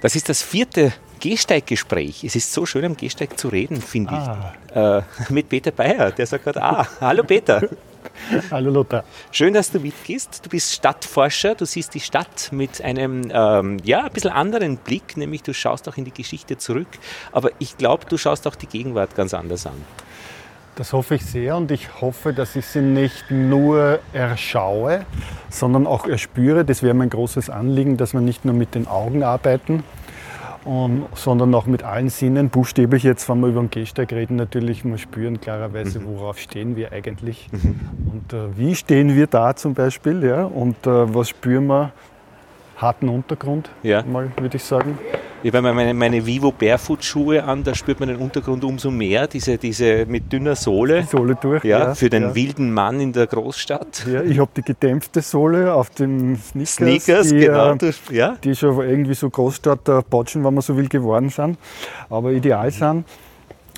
Das ist das vierte Gehsteiggespräch. Es ist so schön, am Gehsteig zu reden, finde ah. ich. Äh, mit Peter Bayer, der sagt gerade, ah, hallo Peter. Hallo Lothar. Schön, dass du mitgehst. Du bist Stadtforscher, du siehst die Stadt mit einem ähm, ja, ein bisschen anderen Blick, nämlich du schaust auch in die Geschichte zurück. Aber ich glaube, du schaust auch die Gegenwart ganz anders an. Das hoffe ich sehr und ich hoffe, dass ich sie nicht nur erschaue, sondern auch erspüre. Das wäre mein großes Anliegen, dass wir nicht nur mit den Augen arbeiten, und, sondern auch mit allen Sinnen, buchstäblich jetzt, wenn wir über den Gehsteig reden, natürlich mal spüren klarerweise, mhm. worauf stehen wir eigentlich mhm. und äh, wie stehen wir da zum Beispiel ja, und äh, was spüren wir, harten Untergrund, ja. mal würde ich sagen. Ich habe meine, meine Vivo Barefoot Schuhe an, da spürt man den Untergrund umso mehr, diese, diese mit dünner Sohle. Die Sohle durch, ja. ja für den ja. wilden Mann in der Großstadt. Ja, ich habe die gedämpfte Sohle auf dem Sneakers. Sneakers, die, genau. Äh, ja. Die schon irgendwie so Großstadt-Botschen, wenn man so will, geworden sind, aber ideal sind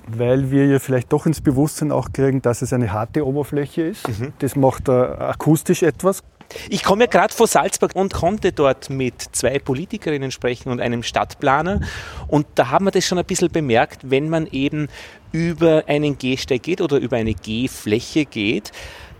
weil wir ja vielleicht doch ins Bewusstsein auch kriegen, dass es eine harte Oberfläche ist. Mhm. Das macht äh, akustisch etwas. Ich komme ja gerade vor Salzburg und konnte dort mit zwei Politikerinnen sprechen und einem Stadtplaner. Und da haben wir das schon ein bisschen bemerkt, wenn man eben über einen Gehsteig geht oder über eine Gehfläche geht,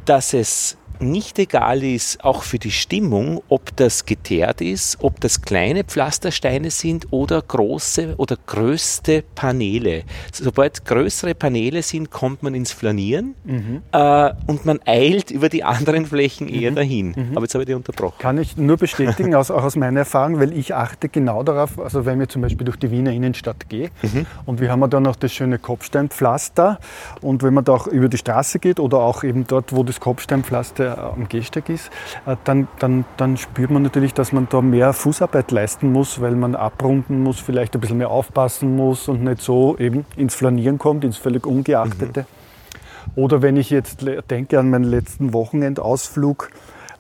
dass es nicht egal ist, auch für die Stimmung, ob das geteert ist, ob das kleine Pflastersteine sind oder große oder größte Paneele. Sobald größere Paneele sind, kommt man ins Flanieren mhm. äh, und man eilt über die anderen Flächen eher mhm. dahin. Mhm. Aber jetzt habe ich dich unterbrochen. Kann ich nur bestätigen, aus, auch aus meiner Erfahrung, weil ich achte genau darauf, also wenn wir zum Beispiel durch die Wiener Innenstadt gehen mhm. und wir haben da noch das schöne Kopfsteinpflaster und wenn man da auch über die Straße geht oder auch eben dort, wo das Kopfsteinpflaster am Gehsteig ist, äh, dann, dann, dann spürt man natürlich, dass man da mehr Fußarbeit leisten muss, weil man abrunden muss, vielleicht ein bisschen mehr aufpassen muss und nicht so eben ins Flanieren kommt, ins völlig Ungeachtete. Mhm. Oder wenn ich jetzt denke an meinen letzten Wochenendausflug,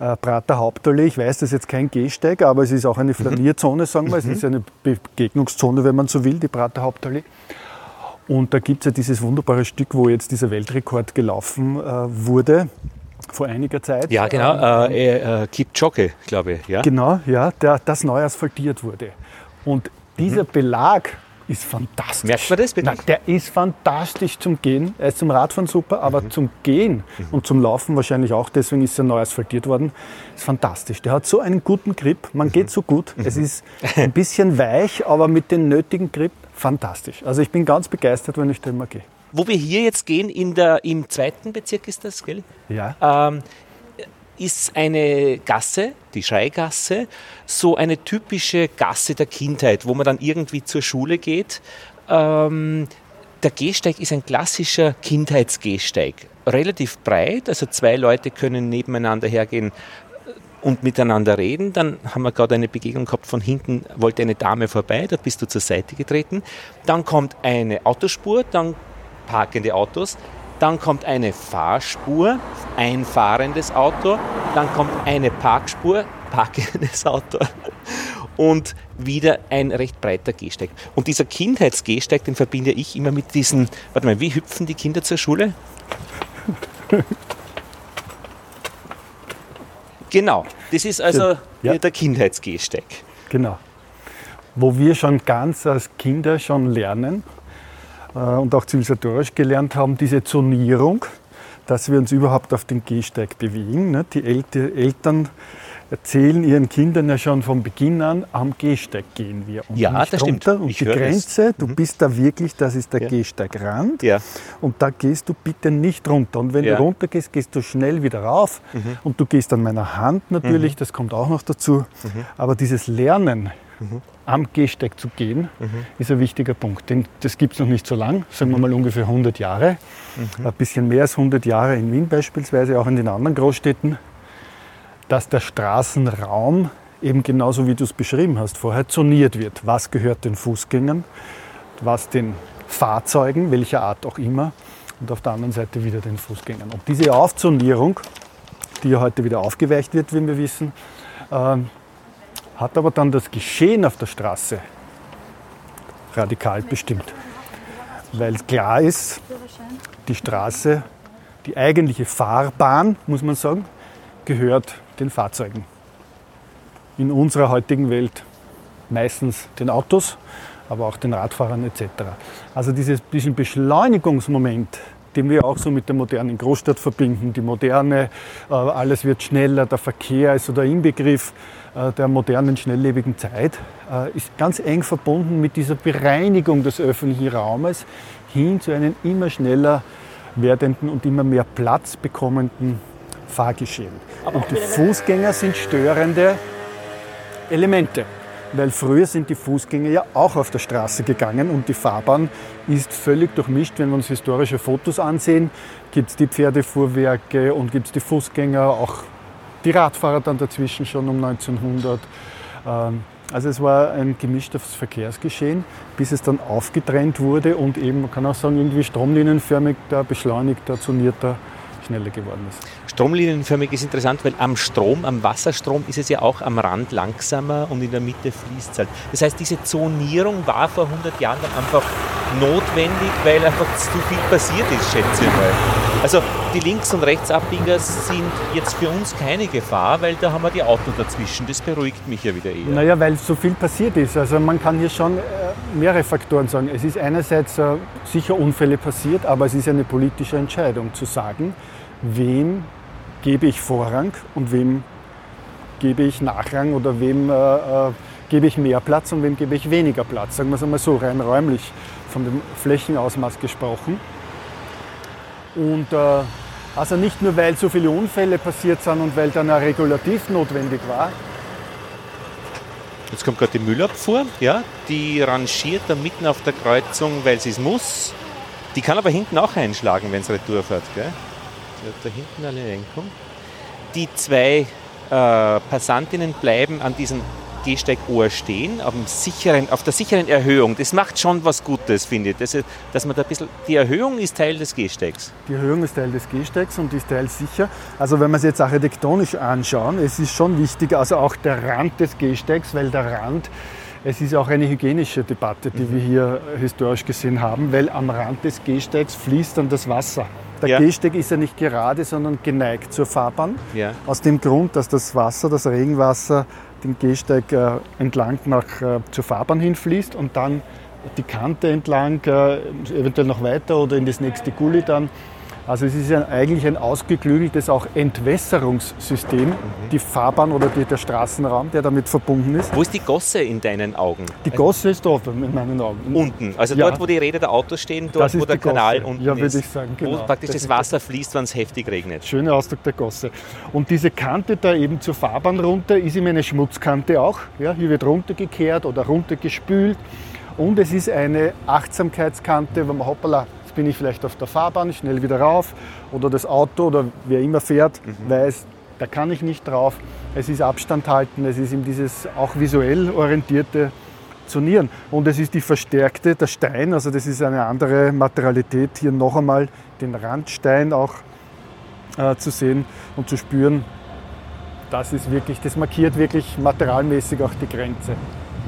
äh, Prater Hauptallee. Ich weiß, das ist jetzt kein Gehsteig, aber es ist auch eine mhm. Flanierzone, sagen wir. Es mhm. ist eine Begegnungszone, wenn man so will, die Prater Hauptallee. Und da gibt es ja dieses wunderbare Stück, wo jetzt dieser Weltrekord gelaufen äh, wurde vor einiger Zeit. Ja, genau, ähm, äh, äh, Kipchoge, glaube ich. Ja? Genau, ja, der, das neu asphaltiert wurde. Und dieser mhm. Belag ist fantastisch. Merkt man das? Nein, der ist fantastisch zum Gehen. Er ist zum Radfahren super, aber mhm. zum Gehen mhm. und zum Laufen wahrscheinlich auch, deswegen ist er neu asphaltiert worden, ist fantastisch. Der hat so einen guten Grip, man mhm. geht so gut. Es mhm. ist ein bisschen weich, aber mit dem nötigen Grip fantastisch. Also ich bin ganz begeistert, wenn ich da immer gehe. Wo wir hier jetzt gehen, in der, im zweiten Bezirk ist das, gell? Ja. Ähm, ist eine Gasse, die Schreigasse, so eine typische Gasse der Kindheit, wo man dann irgendwie zur Schule geht. Ähm, der Gehsteig ist ein klassischer Kindheitsgehsteig. Relativ breit, also zwei Leute können nebeneinander hergehen und miteinander reden. Dann haben wir gerade eine Begegnung gehabt, von hinten wollte eine Dame vorbei, da bist du zur Seite getreten. Dann kommt eine Autospur, dann parkende Autos. Dann kommt eine Fahrspur, ein fahrendes Auto. Dann kommt eine Parkspur, parkendes Auto. Und wieder ein recht breiter Gehsteig. Und dieser Kindheitsgehsteig, den verbinde ich immer mit diesen, warte mal, wie hüpfen die Kinder zur Schule? genau, das ist also ja. der Kindheitsgehsteig. Genau. Wo wir schon ganz als Kinder schon lernen, und auch zivilisatorisch gelernt haben, diese Zonierung, dass wir uns überhaupt auf den Gehsteig bewegen. Ne? Die Eltern erzählen ihren Kindern ja schon von Beginn an, am Gehsteig gehen wir. Und ja, das stimmt. Und ich die Grenze, es. du mhm. bist da wirklich, das ist der ja. Gehsteigrand. Ja. Und da gehst du bitte nicht runter. Und wenn ja. du runter gehst, gehst du schnell wieder rauf. Mhm. Und du gehst an meiner Hand natürlich, mhm. das kommt auch noch dazu. Mhm. Aber dieses Lernen, mhm. Am Gehsteig zu gehen, mhm. ist ein wichtiger Punkt. Denn das gibt es noch nicht so lang, sagen wir mal ungefähr 100 Jahre. Mhm. Ein bisschen mehr als 100 Jahre in Wien beispielsweise, auch in den anderen Großstädten, dass der Straßenraum eben genauso wie du es beschrieben hast vorher zoniert wird. Was gehört den Fußgängern, was den Fahrzeugen, welcher Art auch immer, und auf der anderen Seite wieder den Fußgängern. Und diese Aufzonierung, die ja heute wieder aufgeweicht wird, wie wir wissen, ähm, hat aber dann das Geschehen auf der Straße radikal bestimmt. Weil klar ist, die Straße, die eigentliche Fahrbahn, muss man sagen, gehört den Fahrzeugen. In unserer heutigen Welt meistens den Autos, aber auch den Radfahrern etc. Also dieses, diesen Beschleunigungsmoment, den wir auch so mit der modernen Großstadt verbinden, die moderne, äh, alles wird schneller, der Verkehr ist so der Inbegriff der modernen, schnelllebigen Zeit, äh, ist ganz eng verbunden mit dieser Bereinigung des öffentlichen Raumes hin zu einem immer schneller werdenden und immer mehr Platz bekommenden Fahrgeschehen. Und die Fußgänger sind störende Elemente. Weil früher sind die Fußgänger ja auch auf der Straße gegangen und die Fahrbahn ist völlig durchmischt. Wenn wir uns historische Fotos ansehen, gibt es die Pferdefuhrwerke und gibt es die Fußgänger, auch die Radfahrer dann dazwischen schon um 1900. Ähm, also es war ein gemischtes Verkehrsgeschehen, bis es dann aufgetrennt wurde und eben, man kann auch sagen, irgendwie stromlinienförmig, beschleunigter, zonierter schneller geworden ist. Stromlinienförmig ist interessant, weil am Strom, am Wasserstrom ist es ja auch am Rand langsamer und in der Mitte fließt es halt. Das heißt, diese Zonierung war vor 100 Jahren dann einfach notwendig, weil einfach zu viel passiert ist, schätze ich mal. Also die Links- und Rechtsabbieger sind jetzt für uns keine Gefahr, weil da haben wir die Autos dazwischen. Das beruhigt mich ja wieder eher. Naja, weil so viel passiert ist. Also man kann hier schon äh, mehrere Faktoren sagen. Es ist einerseits äh, sicher Unfälle passiert, aber es ist eine politische Entscheidung zu sagen, wem gebe ich Vorrang und wem gebe ich Nachrang oder wem äh, äh, gebe ich mehr Platz und wem gebe ich weniger Platz. Sagen wir es einmal so, rein räumlich von dem Flächenausmaß gesprochen. Und äh, also nicht nur, weil so viele Unfälle passiert sind und weil dann ein Regulativ notwendig war. Jetzt kommt gerade die Müllabfuhr, ja, die rangiert da mitten auf der Kreuzung, weil sie es muss. Die kann aber hinten auch einschlagen, wenn es retour fährt. Gell? da hinten eine Lenkung. Die zwei äh, Passantinnen bleiben an diesem Gehsteigohr stehen, auf, sicheren, auf, der sicheren Erhöhung. Das macht schon was Gutes, finde ich. Das, dass man da ein bisschen, die Erhöhung ist Teil des Gehsteigs. Die Erhöhung ist Teil des Gehsteigs und ist Teil sicher. Also wenn wir es jetzt architektonisch anschauen, es ist schon wichtig, also auch der Rand des Gehsteigs, weil der Rand es ist auch eine hygienische Debatte, die mhm. wir hier historisch gesehen haben, weil am Rand des Gehsteigs fließt dann das Wasser. Der ja. Gehsteig ist ja nicht gerade, sondern geneigt zur Fahrbahn. Ja. Aus dem Grund, dass das Wasser, das Regenwasser, den Gehsteig äh, entlang nach, äh, zur Fahrbahn hinfließt und dann die Kante entlang, äh, eventuell noch weiter oder in das nächste Gully dann also es ist ja eigentlich ein ausgeklügeltes auch Entwässerungssystem, mhm. die Fahrbahn oder die, der Straßenraum, der damit verbunden ist. Wo ist die Gosse in deinen Augen? Die Gosse ist dort in meinen Augen. Unten, also ja. dort, wo die Räder der Autos stehen, dort, wo der Kanal Gosse. unten ja, würde ich sagen, genau. Wo praktisch das, das Wasser fließt, wenn es heftig regnet. Schöner Ausdruck der Gosse. Und diese Kante da eben zur Fahrbahn runter ist immer eine Schmutzkante auch. Ja, hier wird runtergekehrt oder runtergespült. Und es ist eine Achtsamkeitskante, wo man hoppala, Jetzt bin ich vielleicht auf der Fahrbahn, schnell wieder rauf oder das Auto oder wer immer fährt, mhm. weiß, da kann ich nicht drauf. Es ist Abstand halten, es ist eben dieses auch visuell orientierte Zonieren. Und es ist die verstärkte, der Stein, also das ist eine andere Materialität, hier noch einmal den Randstein auch äh, zu sehen und zu spüren. Das ist wirklich, das markiert wirklich materialmäßig auch die Grenze.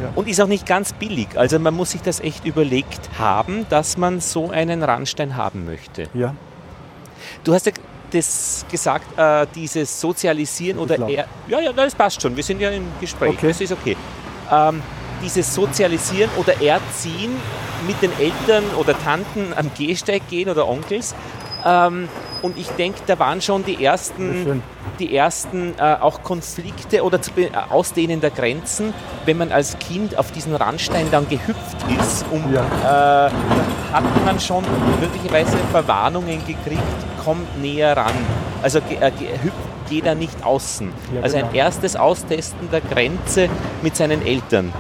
Ja. Und ist auch nicht ganz billig. Also man muss sich das echt überlegt haben, dass man so einen Randstein haben möchte. Ja. Du hast ja das gesagt, äh, dieses Sozialisieren oder eher. Ja, ja, das passt schon. Wir sind ja im Gespräch. Okay. Das ist okay. Ähm, dieses Sozialisieren oder Erziehen mit den Eltern oder Tanten am Gehsteig gehen oder Onkels. Ähm, und ich denke, da waren schon die ersten, die ersten äh, auch Konflikte oder zu, äh, Ausdehnen der Grenzen, wenn man als Kind auf diesen Randstein dann gehüpft ist. Und ja. äh, hat man schon möglicherweise Verwarnungen gekriegt, kommt näher ran. Also äh, hüpft geh da nicht außen. Ja, also ein genau. erstes Austesten der Grenze mit seinen Eltern.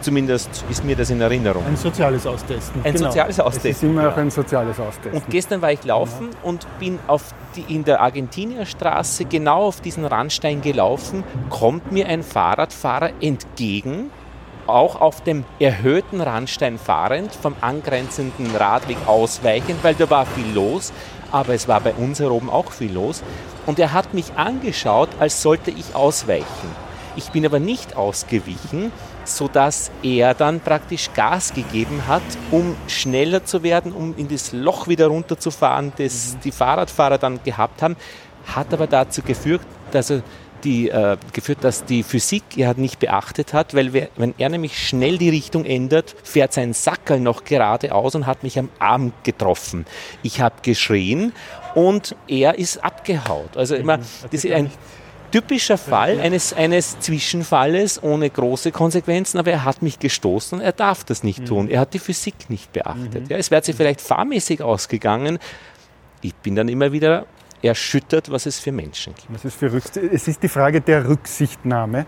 Zumindest ist mir das in Erinnerung. Ein soziales Austesten. Ein genau. soziales Austesten. Es ist immer auch ein soziales Austesten. Und gestern war ich laufen genau. und bin auf die, in der Argentinierstraße genau auf diesen Randstein gelaufen, kommt mir ein Fahrradfahrer entgegen, auch auf dem erhöhten Randstein fahrend, vom angrenzenden Radweg ausweichend, weil da war viel los, aber es war bei uns hier oben auch viel los. Und er hat mich angeschaut, als sollte ich ausweichen. Ich bin aber nicht ausgewichen, sodass er dann praktisch Gas gegeben hat, um schneller zu werden, um in das Loch wieder runterzufahren, das mhm. die Fahrradfahrer dann gehabt haben, hat aber dazu geführt, dass er die, äh, geführt, dass die Physik er nicht beachtet hat, weil wir, wenn er nämlich schnell die Richtung ändert, fährt sein Sackel noch geradeaus und hat mich am Arm getroffen. Ich habe geschrien und er ist abgehaut. Also immer, mhm. das ist ein typischer Fall eines, eines Zwischenfalles ohne große Konsequenzen, aber er hat mich gestoßen und er darf das nicht mhm. tun. Er hat die Physik nicht beachtet. Mhm. Ja, es wäre sich vielleicht fahrmäßig ausgegangen. Ich bin dann immer wieder erschüttert, was es für Menschen gibt. Was es, für es ist die Frage der Rücksichtnahme.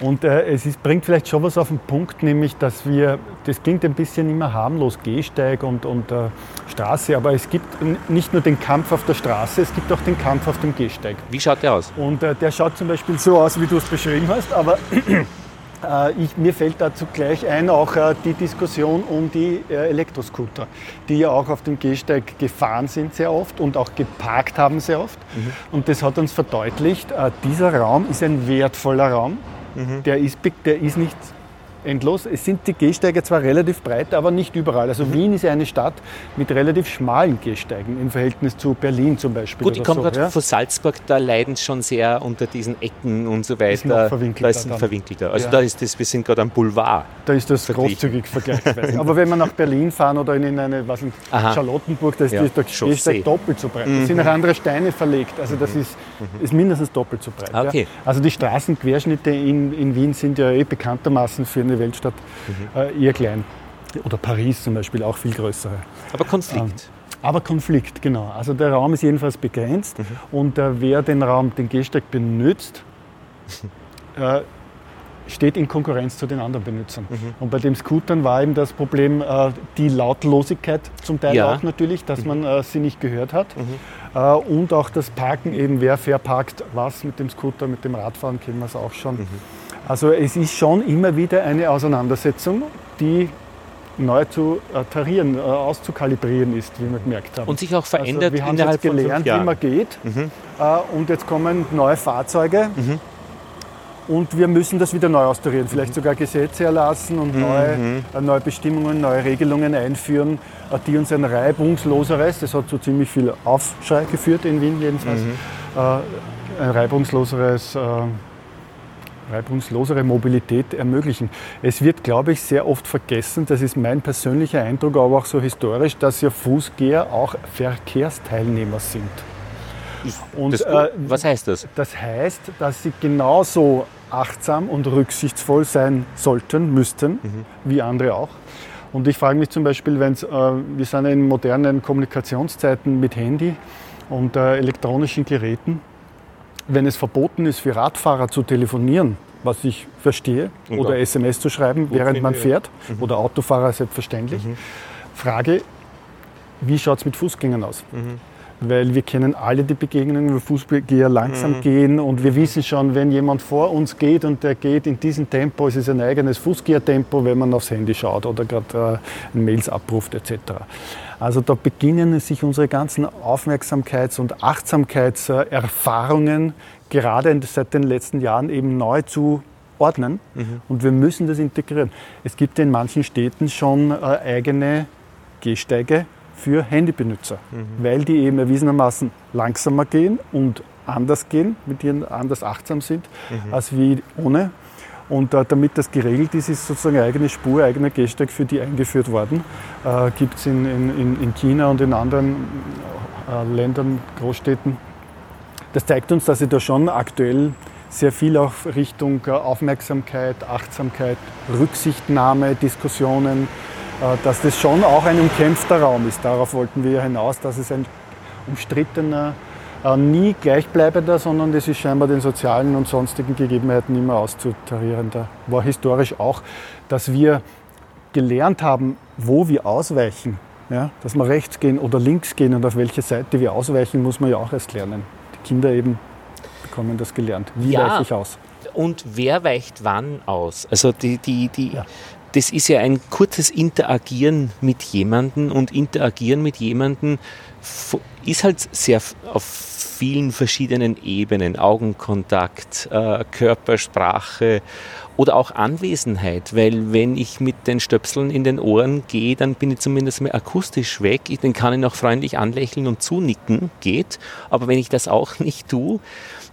Und äh, es ist, bringt vielleicht schon was auf den Punkt, nämlich, dass wir, das klingt ein bisschen immer harmlos, Gehsteig und, und äh, Straße, aber es gibt nicht nur den Kampf auf der Straße, es gibt auch den Kampf auf dem Gehsteig. Wie schaut der aus? Und äh, der schaut zum Beispiel so aus, wie du es beschrieben hast, aber ich, mir fällt dazu gleich ein auch äh, die Diskussion um die äh, Elektroscooter, die ja auch auf dem Gehsteig gefahren sind sehr oft und auch geparkt haben sehr oft. Mhm. Und das hat uns verdeutlicht, dieser Raum ist ein wertvoller Raum. Mhm. Der, ist, der ist nicht endlos. Es sind die Gehsteige zwar relativ breit, aber nicht überall. Also mhm. Wien ist ja eine Stadt mit relativ schmalen Gehsteigen im Verhältnis zu Berlin zum Beispiel. Gut, ich komme so, gerade ja? von Salzburg, da leiden schon sehr unter diesen Ecken und so weiter. Ist noch verwinkelter. Da ist ein verwinkelter. Also ja. da ist das, wir sind gerade am Boulevard. Da ist das großzügig vergleichsweise. aber wenn wir nach Berlin fahren oder in eine was in Charlottenburg, da ist ja. der Gehsteig doppelt so breit. Mhm. Da sind noch andere Steine verlegt. Also das mhm. ist, ist mindestens doppelt so breit. Okay. Also die Straßenquerschnitte in, in Wien sind ja eh bekanntermaßen für eine eine Weltstadt, mhm. äh, eher klein. Oder Paris zum Beispiel, auch viel größere. Aber Konflikt. Ähm, aber Konflikt, genau. Also der Raum ist jedenfalls begrenzt mhm. und äh, wer den Raum, den Gehsteig benutzt, äh, steht in Konkurrenz zu den anderen Benutzern. Mhm. Und bei den Scootern war eben das Problem äh, die Lautlosigkeit zum Teil ja. auch natürlich, dass mhm. man äh, sie nicht gehört hat. Mhm. Äh, und auch das Parken eben, wer verparkt was mit dem Scooter, mit dem Radfahren kennen wir es auch schon. Also es ist schon immer wieder eine Auseinandersetzung, die neu zu äh, tarieren, äh, auszukalibrieren ist, wie wir gemerkt haben. Und sich auch verändert also wir haben jetzt gelernt, wie man geht. Mhm. Äh, und jetzt kommen neue Fahrzeuge. Mhm. Und wir müssen das wieder neu austarieren, vielleicht mhm. sogar Gesetze erlassen und neue, mhm. äh, neue Bestimmungen, neue Regelungen einführen, äh, die uns ein reibungsloseres, das hat so ziemlich viel Aufschrei geführt in Wien jedenfalls, mhm. äh, ein reibungsloseres reibungslosere Mobilität ermöglichen. Es wird, glaube ich, sehr oft vergessen, das ist mein persönlicher Eindruck, aber auch so historisch, dass ja Fußgänger auch Verkehrsteilnehmer sind. Und, das, äh, was heißt das? Das heißt, dass sie genauso achtsam und rücksichtsvoll sein sollten, müssten, mhm. wie andere auch. Und ich frage mich zum Beispiel, wenn äh, wir sind in modernen Kommunikationszeiten mit Handy und äh, elektronischen Geräten, wenn es verboten ist, für Radfahrer zu telefonieren, was ich verstehe, und oder SMS zu schreiben, während man fährt, mhm. oder Autofahrer selbstverständlich. Mhm. Frage, wie schaut es mit Fußgängern aus? Mhm. Weil wir kennen alle die Begegnungen, wo Fußgänger langsam mhm. gehen und wir wissen schon, wenn jemand vor uns geht und der geht in diesem Tempo, es ist ein eigenes Fußgängertempo, wenn man aufs Handy schaut oder gerade äh, Mails abruft etc. Also da beginnen sich unsere ganzen Aufmerksamkeits- und Achtsamkeitserfahrungen gerade seit den letzten Jahren eben neu zu ordnen mhm. und wir müssen das integrieren. Es gibt in manchen Städten schon äh, eigene Gehsteige für Handybenutzer, mhm. weil die eben erwiesenermaßen langsamer gehen und anders gehen, mit denen anders achtsam sind, mhm. als wie ohne. Und äh, damit das geregelt ist, ist sozusagen eine eigene Spur, eigener Gehsteig für die eingeführt worden. Äh, Gibt es in, in, in China und in anderen äh, Ländern, Großstädten. Das zeigt uns, dass sie da schon aktuell sehr viel auch Richtung äh, Aufmerksamkeit, Achtsamkeit, Rücksichtnahme, Diskussionen, äh, dass das schon auch ein umkämpfter Raum ist. Darauf wollten wir hinaus, dass es ein umstrittener nie gleichbleibender, sondern das ist scheinbar den sozialen und sonstigen Gegebenheiten immer auszutarieren. Da war historisch auch, dass wir gelernt haben, wo wir ausweichen. Ja, dass wir rechts gehen oder links gehen und auf welche Seite wir ausweichen, muss man ja auch erst lernen. Die Kinder eben bekommen das gelernt. Wie ja, weiche ich aus? Und wer weicht wann aus? Also die, die, die, ja. das ist ja ein kurzes Interagieren mit jemandem und Interagieren mit jemandem ist halt sehr auf vielen verschiedenen Ebenen, Augenkontakt, äh, Körpersprache oder auch Anwesenheit, weil wenn ich mit den Stöpseln in den Ohren gehe, dann bin ich zumindest mal akustisch weg, dann kann ich noch freundlich anlächeln und zunicken, geht, aber wenn ich das auch nicht tue,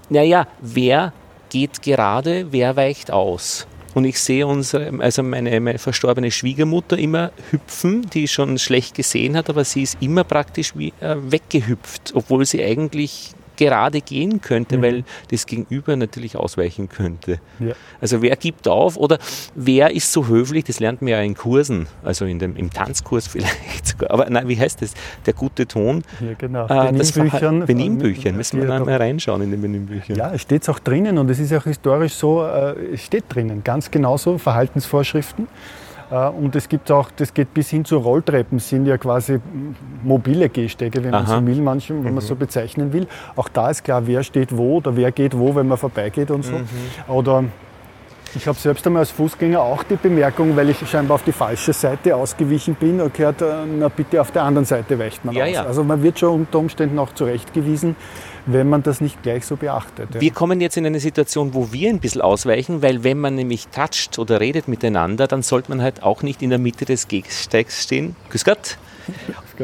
naja, wer geht gerade, wer weicht aus? Und ich sehe unsere, also meine, meine, verstorbene Schwiegermutter immer hüpfen, die schon schlecht gesehen hat, aber sie ist immer praktisch wie, äh, weggehüpft, obwohl sie eigentlich gerade gehen könnte, mhm. weil das Gegenüber natürlich ausweichen könnte. Ja. Also wer gibt auf oder wer ist so höflich, das lernt man ja in Kursen, also in dem, im Tanzkurs vielleicht sogar, aber nein, wie heißt das? Der gute Ton. Ja, genau. Äh, Benimbüchern. Benimbüchern, müssen wir dann mal reinschauen in den Benimbüchern. Ja, es steht auch drinnen und es ist auch historisch so, äh, es steht drinnen, ganz genauso, Verhaltensvorschriften. Äh, und es gibt auch, das geht bis hin zu Rolltreppen, sind ja quasi mobile Gehstege, wenn Aha. man so will, manchmal, wenn mhm. man so bezeichnen will. Auch da ist klar, wer steht wo oder wer geht wo, wenn man vorbeigeht und so. Mhm. Oder ich habe selbst einmal als Fußgänger auch die Bemerkung, weil ich scheinbar auf die falsche Seite ausgewichen bin, gehört, äh, na bitte auf der anderen Seite weicht man ja, aus. Ja. Also man wird schon unter Umständen auch zurechtgewiesen, wenn man das nicht gleich so beachtet. Ja. Wir kommen jetzt in eine Situation, wo wir ein bisschen ausweichen, weil wenn man nämlich toucht oder redet miteinander, dann sollte man halt auch nicht in der Mitte des Gehsteigs stehen, Grüß Gott,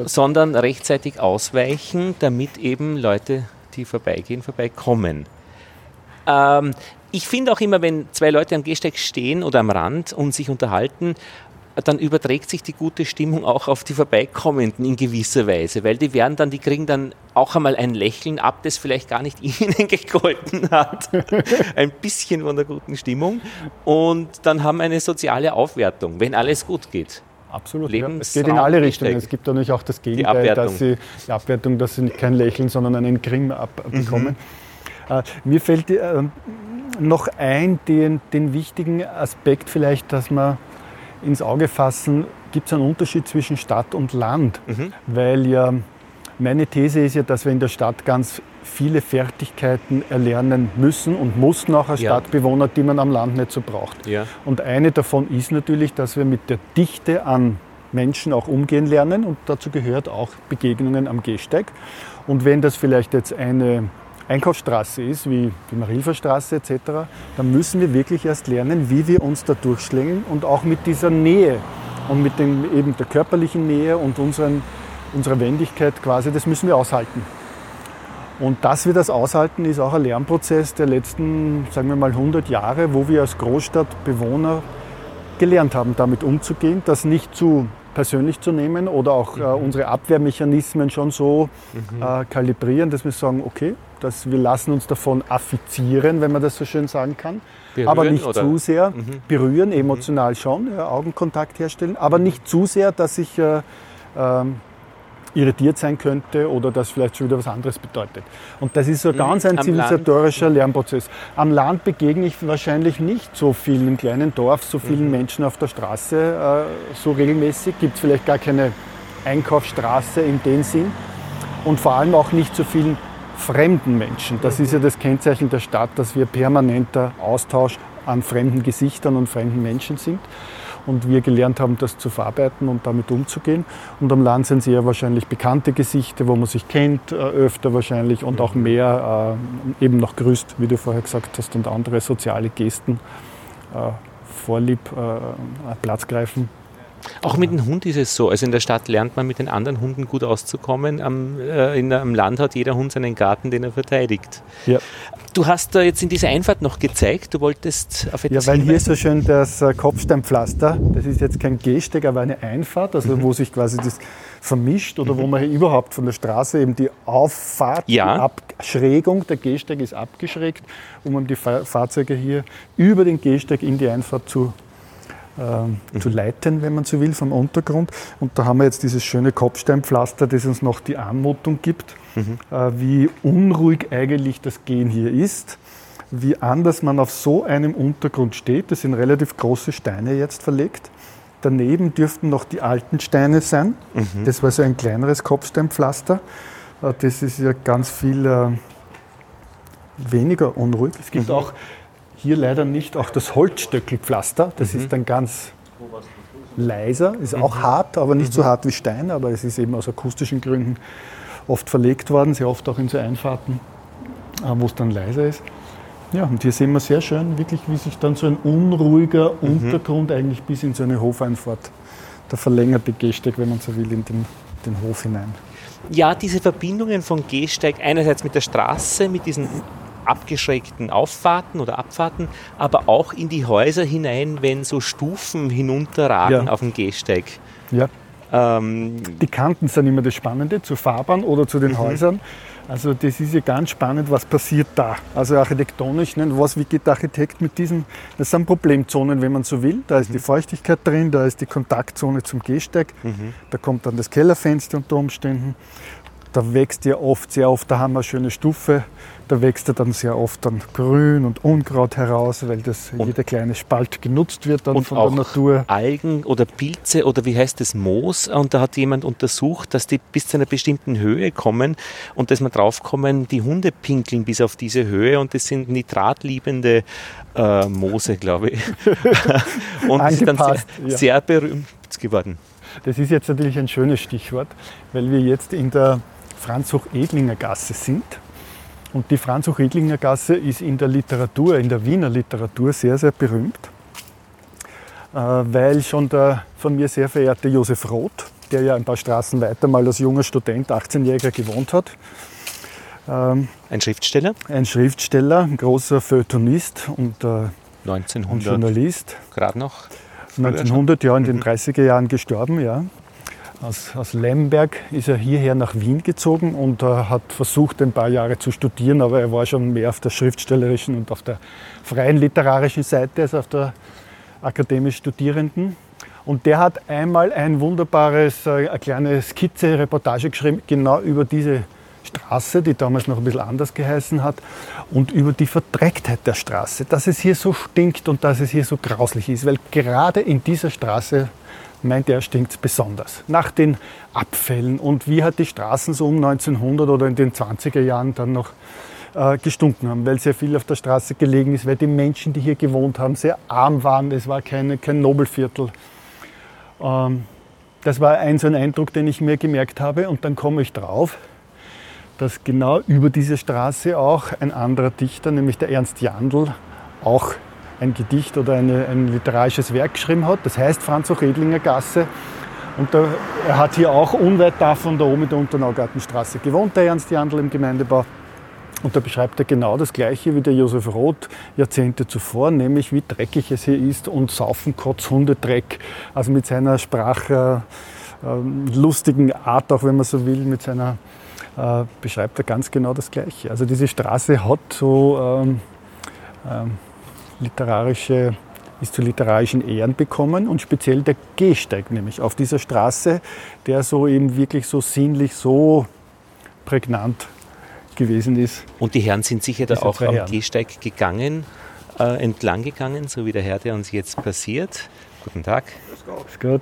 sondern rechtzeitig ausweichen, damit eben Leute, die vorbeigehen, vorbeikommen. Ähm, ich finde auch immer, wenn zwei Leute am Gehsteig stehen oder am Rand und sich unterhalten, dann überträgt sich die gute Stimmung auch auf die Vorbeikommenden in gewisser Weise, weil die werden dann, die kriegen dann auch einmal ein Lächeln ab, das vielleicht gar nicht ihnen gegolten hat. ein bisschen von der guten Stimmung und dann haben eine soziale Aufwertung, wenn alles gut geht. Absolut. Ja. Es geht in alle Richtungen. Es gibt natürlich auch das Gegenteil, die dass sie die Abwertung, dass sie kein Lächeln, sondern einen Grimm abbekommen. Mhm. Mir fällt äh, noch ein, den, den wichtigen Aspekt vielleicht, dass man ins Auge fassen, gibt es einen Unterschied zwischen Stadt und Land. Mhm. Weil ja meine These ist ja, dass wir in der Stadt ganz viele Fertigkeiten erlernen müssen und mussten auch als ja. Stadtbewohner, die man am Land nicht so braucht. Ja. Und eine davon ist natürlich, dass wir mit der Dichte an Menschen auch umgehen lernen und dazu gehört auch Begegnungen am Gehsteig. Und wenn das vielleicht jetzt eine Einkaufsstraße ist, wie die Marilferstraße etc., dann müssen wir wirklich erst lernen, wie wir uns da durchschlängeln und auch mit dieser Nähe und mit dem, eben der körperlichen Nähe und unseren, unserer Wendigkeit quasi, das müssen wir aushalten. Und dass wir das aushalten, ist auch ein Lernprozess der letzten, sagen wir mal, 100 Jahre, wo wir als Großstadtbewohner gelernt haben, damit umzugehen, das nicht zu persönlich zu nehmen oder auch äh, mhm. unsere Abwehrmechanismen schon so mhm. äh, kalibrieren, dass wir sagen, okay, dass wir lassen uns davon affizieren, wenn man das so schön sagen kann. Berühren, aber nicht oder? zu sehr mhm. berühren, mhm. emotional schon, ja, Augenkontakt herstellen, aber nicht zu sehr, dass ich äh, ähm, irritiert sein könnte oder das vielleicht schon wieder was anderes bedeutet. Und das ist so mhm. ganz ein zivilisatorischer Lernprozess. Am Land begegne ich wahrscheinlich nicht so viel im kleinen Dorf, so vielen mhm. Menschen auf der Straße äh, so regelmäßig. Gibt es vielleicht gar keine Einkaufsstraße in dem Sinn und vor allem auch nicht so vielen fremden Menschen. Das ist ja das Kennzeichen der Stadt, dass wir permanenter Austausch an fremden Gesichtern und fremden Menschen sind und wir gelernt haben, das zu verarbeiten und damit umzugehen. Und am Land sind es eher wahrscheinlich bekannte Gesichter, wo man sich kennt, äh, öfter wahrscheinlich und auch mehr äh, eben noch grüßt, wie du vorher gesagt hast, und andere soziale Gesten äh, vorlieb äh, Platz greifen. Auch mit dem Hund ist es so. Also in der Stadt lernt man mit den anderen Hunden gut auszukommen. Am, äh, in, am Land hat jeder Hund seinen Garten, den er verteidigt. Ja. Du hast da jetzt in dieser Einfahrt noch gezeigt, du wolltest auf etwas Ja, weil hier ist so schön das äh, Kopfsteinpflaster. Das ist jetzt kein Gehsteig, aber eine Einfahrt, also mhm. wo sich quasi das vermischt oder mhm. wo man überhaupt von der Straße eben die Auffahrt, ja. die Abschrägung, der Gehsteig ist abgeschrägt, um die Fahrzeuge hier über den Gehsteig in die Einfahrt zu äh, zu leiten, wenn man so will, vom Untergrund. Und da haben wir jetzt dieses schöne Kopfsteinpflaster, das uns noch die Anmutung gibt, mhm. äh, wie unruhig eigentlich das Gehen hier ist, wie anders man auf so einem Untergrund steht. Das sind relativ große Steine jetzt verlegt. Daneben dürften noch die alten Steine sein. Mhm. Das war so ein kleineres Kopfsteinpflaster. Äh, das ist ja ganz viel äh, weniger unruhig. Es gibt mhm. auch hier leider nicht auch das Holzstöckelpflaster. Das mhm. ist dann ganz leiser, ist auch mhm. hart, aber nicht mhm. so hart wie Stein, aber es ist eben aus akustischen Gründen oft verlegt worden, sehr oft auch in so Einfahrten, äh, wo es dann leiser ist. Ja, und hier sehen wir sehr schön, wirklich, wie sich dann so ein unruhiger mhm. Untergrund eigentlich bis in so eine Hofeinfahrt, der verlängerte Gehsteig, wenn man so will, in den, den Hof hinein. Ja, diese Verbindungen von Gehsteig einerseits mit der Straße, mit diesen abgeschrägten Auffahrten oder Abfahrten, aber auch in die Häuser hinein, wenn so Stufen hinunterragen Ja. auf dem Gehsteig. Ja. Ähm, Die Kanten sind immer das Spannende zur Fahrbahn oder zu den Häusern. Also das ist ja ganz spannend, was passiert da. Also architektonisch, ne? was, wie geht der Architekt mit diesen, das sind Problemzonen, wenn man so will. Da ist die Feuchtigkeit drin, da ist die Kontaktzone zum Gehsteig, da kommt dann das Kellerfenster unter Umständen. Da wächst ja oft, sehr oft, da haben wir eine schöne Stufe, da wächst ja dann sehr oft dann Grün und Unkraut heraus, weil das jeder kleine Spalt genutzt wird dann und von der Natur. Algen oder Pilze oder wie heißt es, Moos. Und da hat jemand untersucht, dass die bis zu einer bestimmten Höhe kommen und dass man draufkommen, die Hunde pinkeln bis auf diese Höhe und das sind nitratliebende äh, Moose, glaube ich. und das ist dann sehr, Angepasst, ja. sehr berühmt geworden. Das ist jetzt natürlich ein schönes Stichwort, weil wir jetzt in der Franz-Hoch-Edlinger Gasse sind. Und die Franz-Hoch-Edlinger Gasse ist in der Literatur, in der Wiener Literatur sehr, sehr berühmt, äh, weil schon der von mir sehr verehrte Josef Roth, der ja ein paar Straßen weiter mal als junger Student, 18-Jähriger gewohnt hat, ähm, Ein Schriftsteller, ein Schriftsteller, ein großer Feuilletonist und, äh, und 1900 Journalist, gerade noch. 1900 ja in den 30er Jahren gestorben, ja. Aus, aus Lemberg ist er hierher nach Wien gezogen und äh, hat versucht, ein paar Jahre zu studieren, aber er war schon mehr auf der schriftstellerischen und auf der freien literarischen Seite als auf der akademisch Studierenden. Und der hat einmal ein wunderbares, äh, eine kleine Skizze, Reportage geschrieben, genau über diese Straße, die damals noch ein bisschen anders geheißen hat, und über die Verdrecktheit der Straße, dass es hier so stinkt und dass es hier so grauslich ist, weil gerade in dieser Straße, meint er, stinkt es besonders. Nach den Abfällen und wie hat die Straßen so um 1900 oder in den 20er Jahren dann noch äh, gestunken haben, weil sehr viel auf der Straße gelegen ist, weil die Menschen, die hier gewohnt haben, sehr arm waren. Es war keine, kein Nobelviertel. Ähm, das war ein so ein Eindruck, den ich mir gemerkt habe. Und dann komme ich drauf, dass genau über diese Straße auch ein anderer Dichter, nämlich der Ernst Jandl, auch ein Gedicht oder eine, ein literarisches Werk geschrieben hat. Das heißt Franz-Hoch-Edlinger Gasse. Und da, er hat hier auch unweit davon, da oben in der Unternaugartenstraße gewohnt, der Ernst Jandl im Gemeindebau. Und da beschreibt er genau das Gleiche wie der Josef Roth Jahrzehnte zuvor, nämlich wie dreckig es hier ist und Saufen, Kotz, Hundedreck. Also mit seiner Sprache, äh, lustigen Art, auch wenn man so will, mit seiner, äh, beschreibt er ganz genau das Gleiche. Also diese Straße hat so ähm, ähm, literarische, ist zu literarischen Ehren bekommen und speziell der Gehsteig nämlich auf dieser Straße, der so eben wirklich so sinnlich, so prägnant gewesen ist. Und die Herren sind sicher da auch am Herren. Gehsteig gegangen, äh, entlang gegangen, so wie der Herr, der uns jetzt passiert. Guten Tag. Ist gut.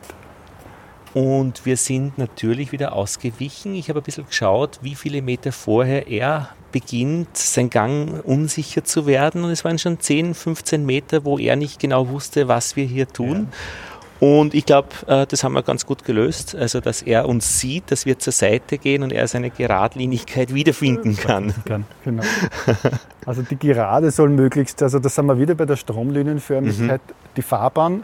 Und wir sind natürlich wieder ausgewichen. Ich habe ein bisschen geschaut, wie viele Meter vorher er beginnt, sein Gang unsicher zu werden. Und es waren schon 10, 15 Meter, wo er nicht genau wusste, was wir hier tun. Und ich glaube, äh, das haben wir ganz gut gelöst. Also, dass er uns sieht, dass wir zur Seite gehen und er seine Geradlinigkeit wiederfinden kann. Kann, genau. Also die Gerade soll möglichst, also das sind wir wieder bei der Stromlinienförmigkeit, die Fahrbahn,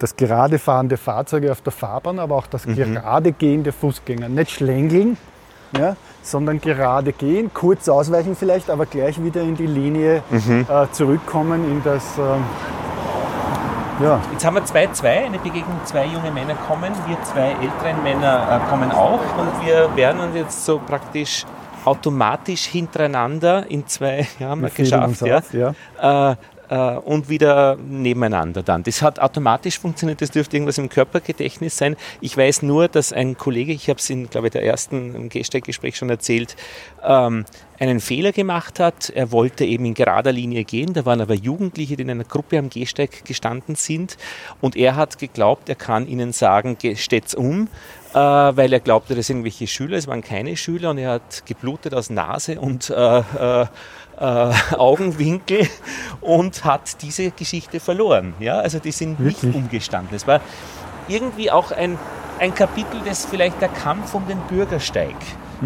das gerade fahrende Fahrzeuge auf der Fahrbahn, aber auch das gerade Gehen der Fußgänger. Nicht schlängeln, ja, sondern gerade gehen, kurz ausweichen vielleicht, aber gleich wieder in die Linie äh, zurückkommen, in das, ähm, ja, Jetzt haben wir 2-2, eine Begegnung, zwei junge Männer kommen, wir zwei älteren Männer äh, kommen auch und wir werden uns jetzt so praktisch automatisch hintereinander in zwei, ja, haben wir wir geschafft, ja, auf, ja. Äh, und wieder nebeneinander dann. Das hat automatisch funktioniert, das dürfte irgendwas im Körpergedächtnis sein. Ich weiß nur, dass ein Kollege, ich habe es in, glaube ich, der ersten Gehsteig-Gespräch schon erzählt, ähm, einen Fehler gemacht hat. Er wollte eben in gerader Linie gehen, da waren aber Jugendliche, die in einer Gruppe am Gehsteig gestanden sind und er hat geglaubt, er kann ihnen sagen, "Ge- steht's um, äh, weil er glaubte, das sind irgendwelche Schüler, es waren keine Schüler und er hat geblutet aus Nase und äh, äh, äh, Augenwinkel und hat diese Geschichte verloren. Ja? Also die sind nicht Wirklich? umgestanden. Es war irgendwie auch ein, ein Kapitel, das vielleicht der Kampf um den Bürgersteig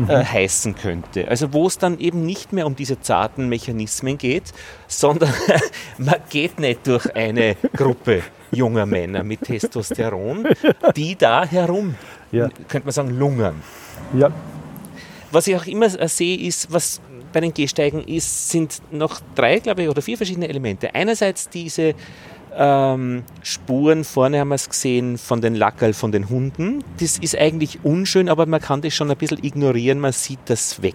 äh, heißen könnte. Also wo es dann eben nicht mehr um diese zarten Mechanismen geht, sondern man geht nicht durch eine Gruppe junger Männer mit Testosteron, die da herum, Ja. könnte man sagen, lungern. ja, Was ich auch immer äh, sehe, ist, was bei den Gehsteigen ist, sind noch drei, glaube ich, oder vier verschiedene Elemente. Einerseits diese ähm, Spuren, vorne haben wir es gesehen, von den Lackerl, von den Hunden. Das ist eigentlich unschön, aber man kann das schon ein bisschen ignorieren, man sieht das weg.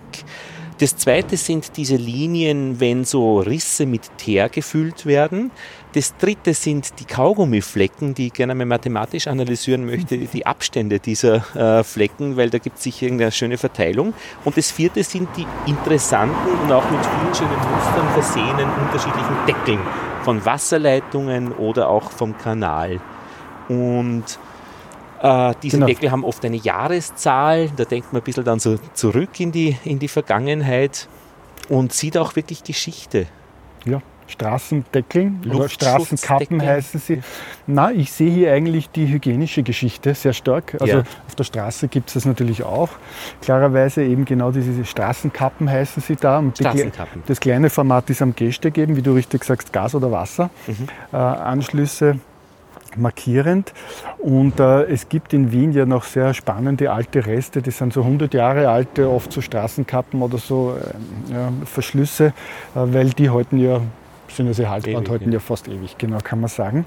Das zweite sind diese Linien, wenn so Risse mit Teer gefüllt werden. Das dritte sind die Kaugummiflecken, die ich gerne mal mathematisch analysieren möchte, die Abstände dieser äh, Flecken, weil da gibt es sicher irgendeine schöne Verteilung. Und das vierte sind die interessanten und auch mit vielen schönen Mustern versehenen unterschiedlichen Deckeln von Wasserleitungen oder auch vom Kanal. Und äh, diese genau. Deckel haben oft eine Jahreszahl, da denkt man ein bisschen dann so zurück in die, in die Vergangenheit und sieht auch wirklich Geschichte. Ja, Straßendeckeln oder Straßenkappen heißen sie. Na, ich sehe hier eigentlich die hygienische Geschichte sehr stark. Also ja. auf der Straße gibt es das natürlich auch. Klarerweise eben genau diese Straßenkappen heißen sie da. Und Straßenkappen. das kleine Format ist am Gehsteig eben, wie du richtig sagst, Gas oder Wasser. Mhm. Äh, Anschlüsse markierend. Und äh, es gibt in Wien ja noch sehr spannende alte Reste, die sind so 100 Jahre alte, oft so Straßenkappen oder so äh, ja, Verschlüsse, äh, weil die halten ja sind sie haltbar und halten ja fast ewig, genau kann man sagen.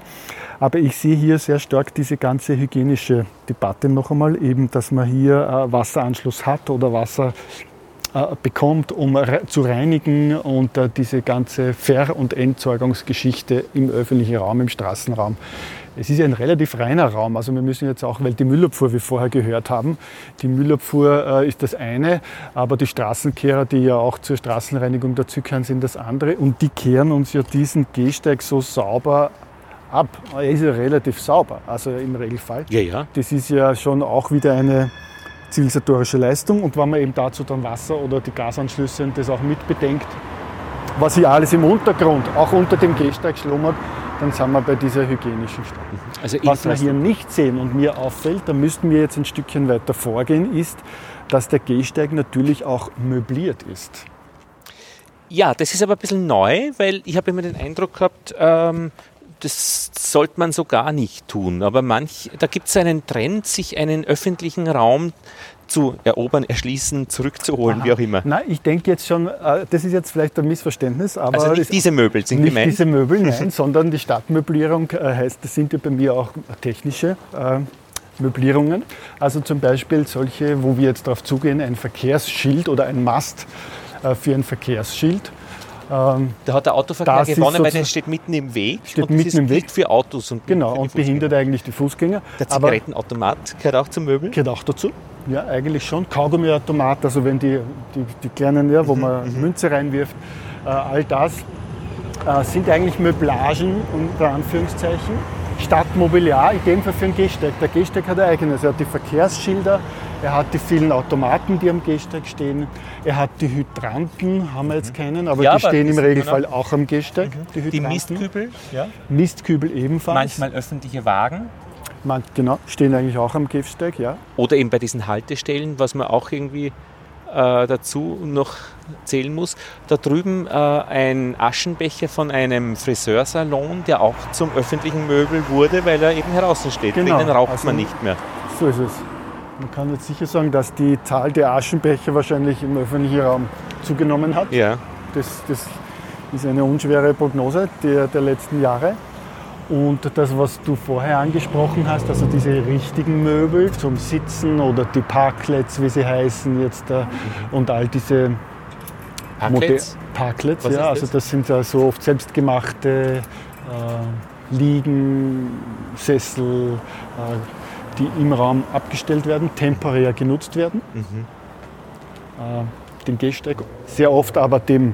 Aber ich sehe hier sehr stark diese ganze hygienische Debatte noch einmal, eben, dass man hier äh, Wasseranschluss hat oder Wasser äh, bekommt, um zu reinigen und äh, diese ganze Ver- und Entsorgungsgeschichte im öffentlichen Raum, im Straßenraum es ist ja ein relativ reiner Raum. Also wir müssen jetzt auch, weil die Müllabfuhr, wie wir vorher gehört haben, die Müllabfuhr äh, ist das eine, aber die Straßenkehrer, die ja auch zur Straßenreinigung dazugehören, sind das andere. Und die kehren uns ja diesen Gehsteig so sauber ab. Er ist ja relativ sauber, also im Regelfall. Ja, ja. Das ist ja schon auch wieder eine zivilisatorische Leistung. Und wenn man eben dazu dann Wasser oder die Gasanschlüsse und das auch mitbedenkt, was hier alles im Untergrund, auch unter dem Gehsteig schlummert, dann sind wir bei dieser hygienischen Stadt. Also Was wir hier nicht sehen und mir auffällt, da müssten wir jetzt ein Stückchen weiter vorgehen, ist, dass der Gehsteig natürlich auch möbliert ist. Ja, das ist aber ein bisschen neu, weil ich habe immer den Eindruck gehabt, ähm, das sollte man so gar nicht tun. Aber manch, da gibt es einen Trend, sich einen öffentlichen Raum zu erobern, erschließen, zurückzuholen, Aha. wie auch immer. Nein, ich denke jetzt schon, äh, das ist jetzt vielleicht ein Missverständnis, aber also nicht diese Möbel sind nicht gemeint. diese Möbel, nein, sondern die Stadtmöblierung äh, heißt, das sind ja bei mir auch technische äh, Möblierungen. Also zum Beispiel solche, wo wir jetzt darauf zugehen, ein Verkehrsschild oder ein Mast für ein Verkehrsschild. Ähm, da hat der Autoverkehr gewonnen, weil der steht mitten im Weg. Steht und mitten im Weg. für Autos. Und genau, und behindert eigentlich die Fußgänger. Der Zigarettenautomat gehört auch zum Möbel? Gehört auch dazu. Ja, eigentlich schon. Kaugummiautomat, also wenn die, die, die kleinen, ja, wo mhm, man mhm. Münze reinwirft, äh, all das äh, sind eigentlich Möblagen unter Anführungszeichen. Stadtmobiliar, in dem Fall für den Gehsteig. Der Gehsteig hat ein eigenes. Er hat die Verkehrsschilder, er hat die vielen Automaten, die am Gehsteig stehen. Er hat die Hydranten, haben wir jetzt mhm. keinen, aber ja, die stehen im Regelfall auch am Gehsteig. Mhm. Die, die, Mistkübel, ja. Mistkübel ebenfalls. Manchmal öffentliche Wagen. Man, genau, stehen eigentlich auch am Gehsteig, ja. Oder eben bei diesen Haltestellen, was man auch irgendwie äh, dazu noch zählen muss. Da drüben äh, ein Aschenbecher von einem Friseursalon, der auch zum öffentlichen Möbel wurde, weil er eben heraus steht. Genau. Den raucht also, man nicht mehr. So ist es. Man kann jetzt sicher sagen, dass die Zahl der Aschenbecher wahrscheinlich im öffentlichen Raum zugenommen hat. Ja. Das, das ist eine unschwere Prognose der, der letzten Jahre. Und das, was du vorher angesprochen hast, also diese richtigen Möbel zum Sitzen oder die Parklets, wie sie heißen jetzt, und all diese Parklets, Parklets ja, also das sind ja so oft selbstgemachte äh, Liegen, Sessel, äh, die im Raum abgestellt werden, temporär genutzt werden. Mhm. Äh, den Gehsteig, sehr oft aber dem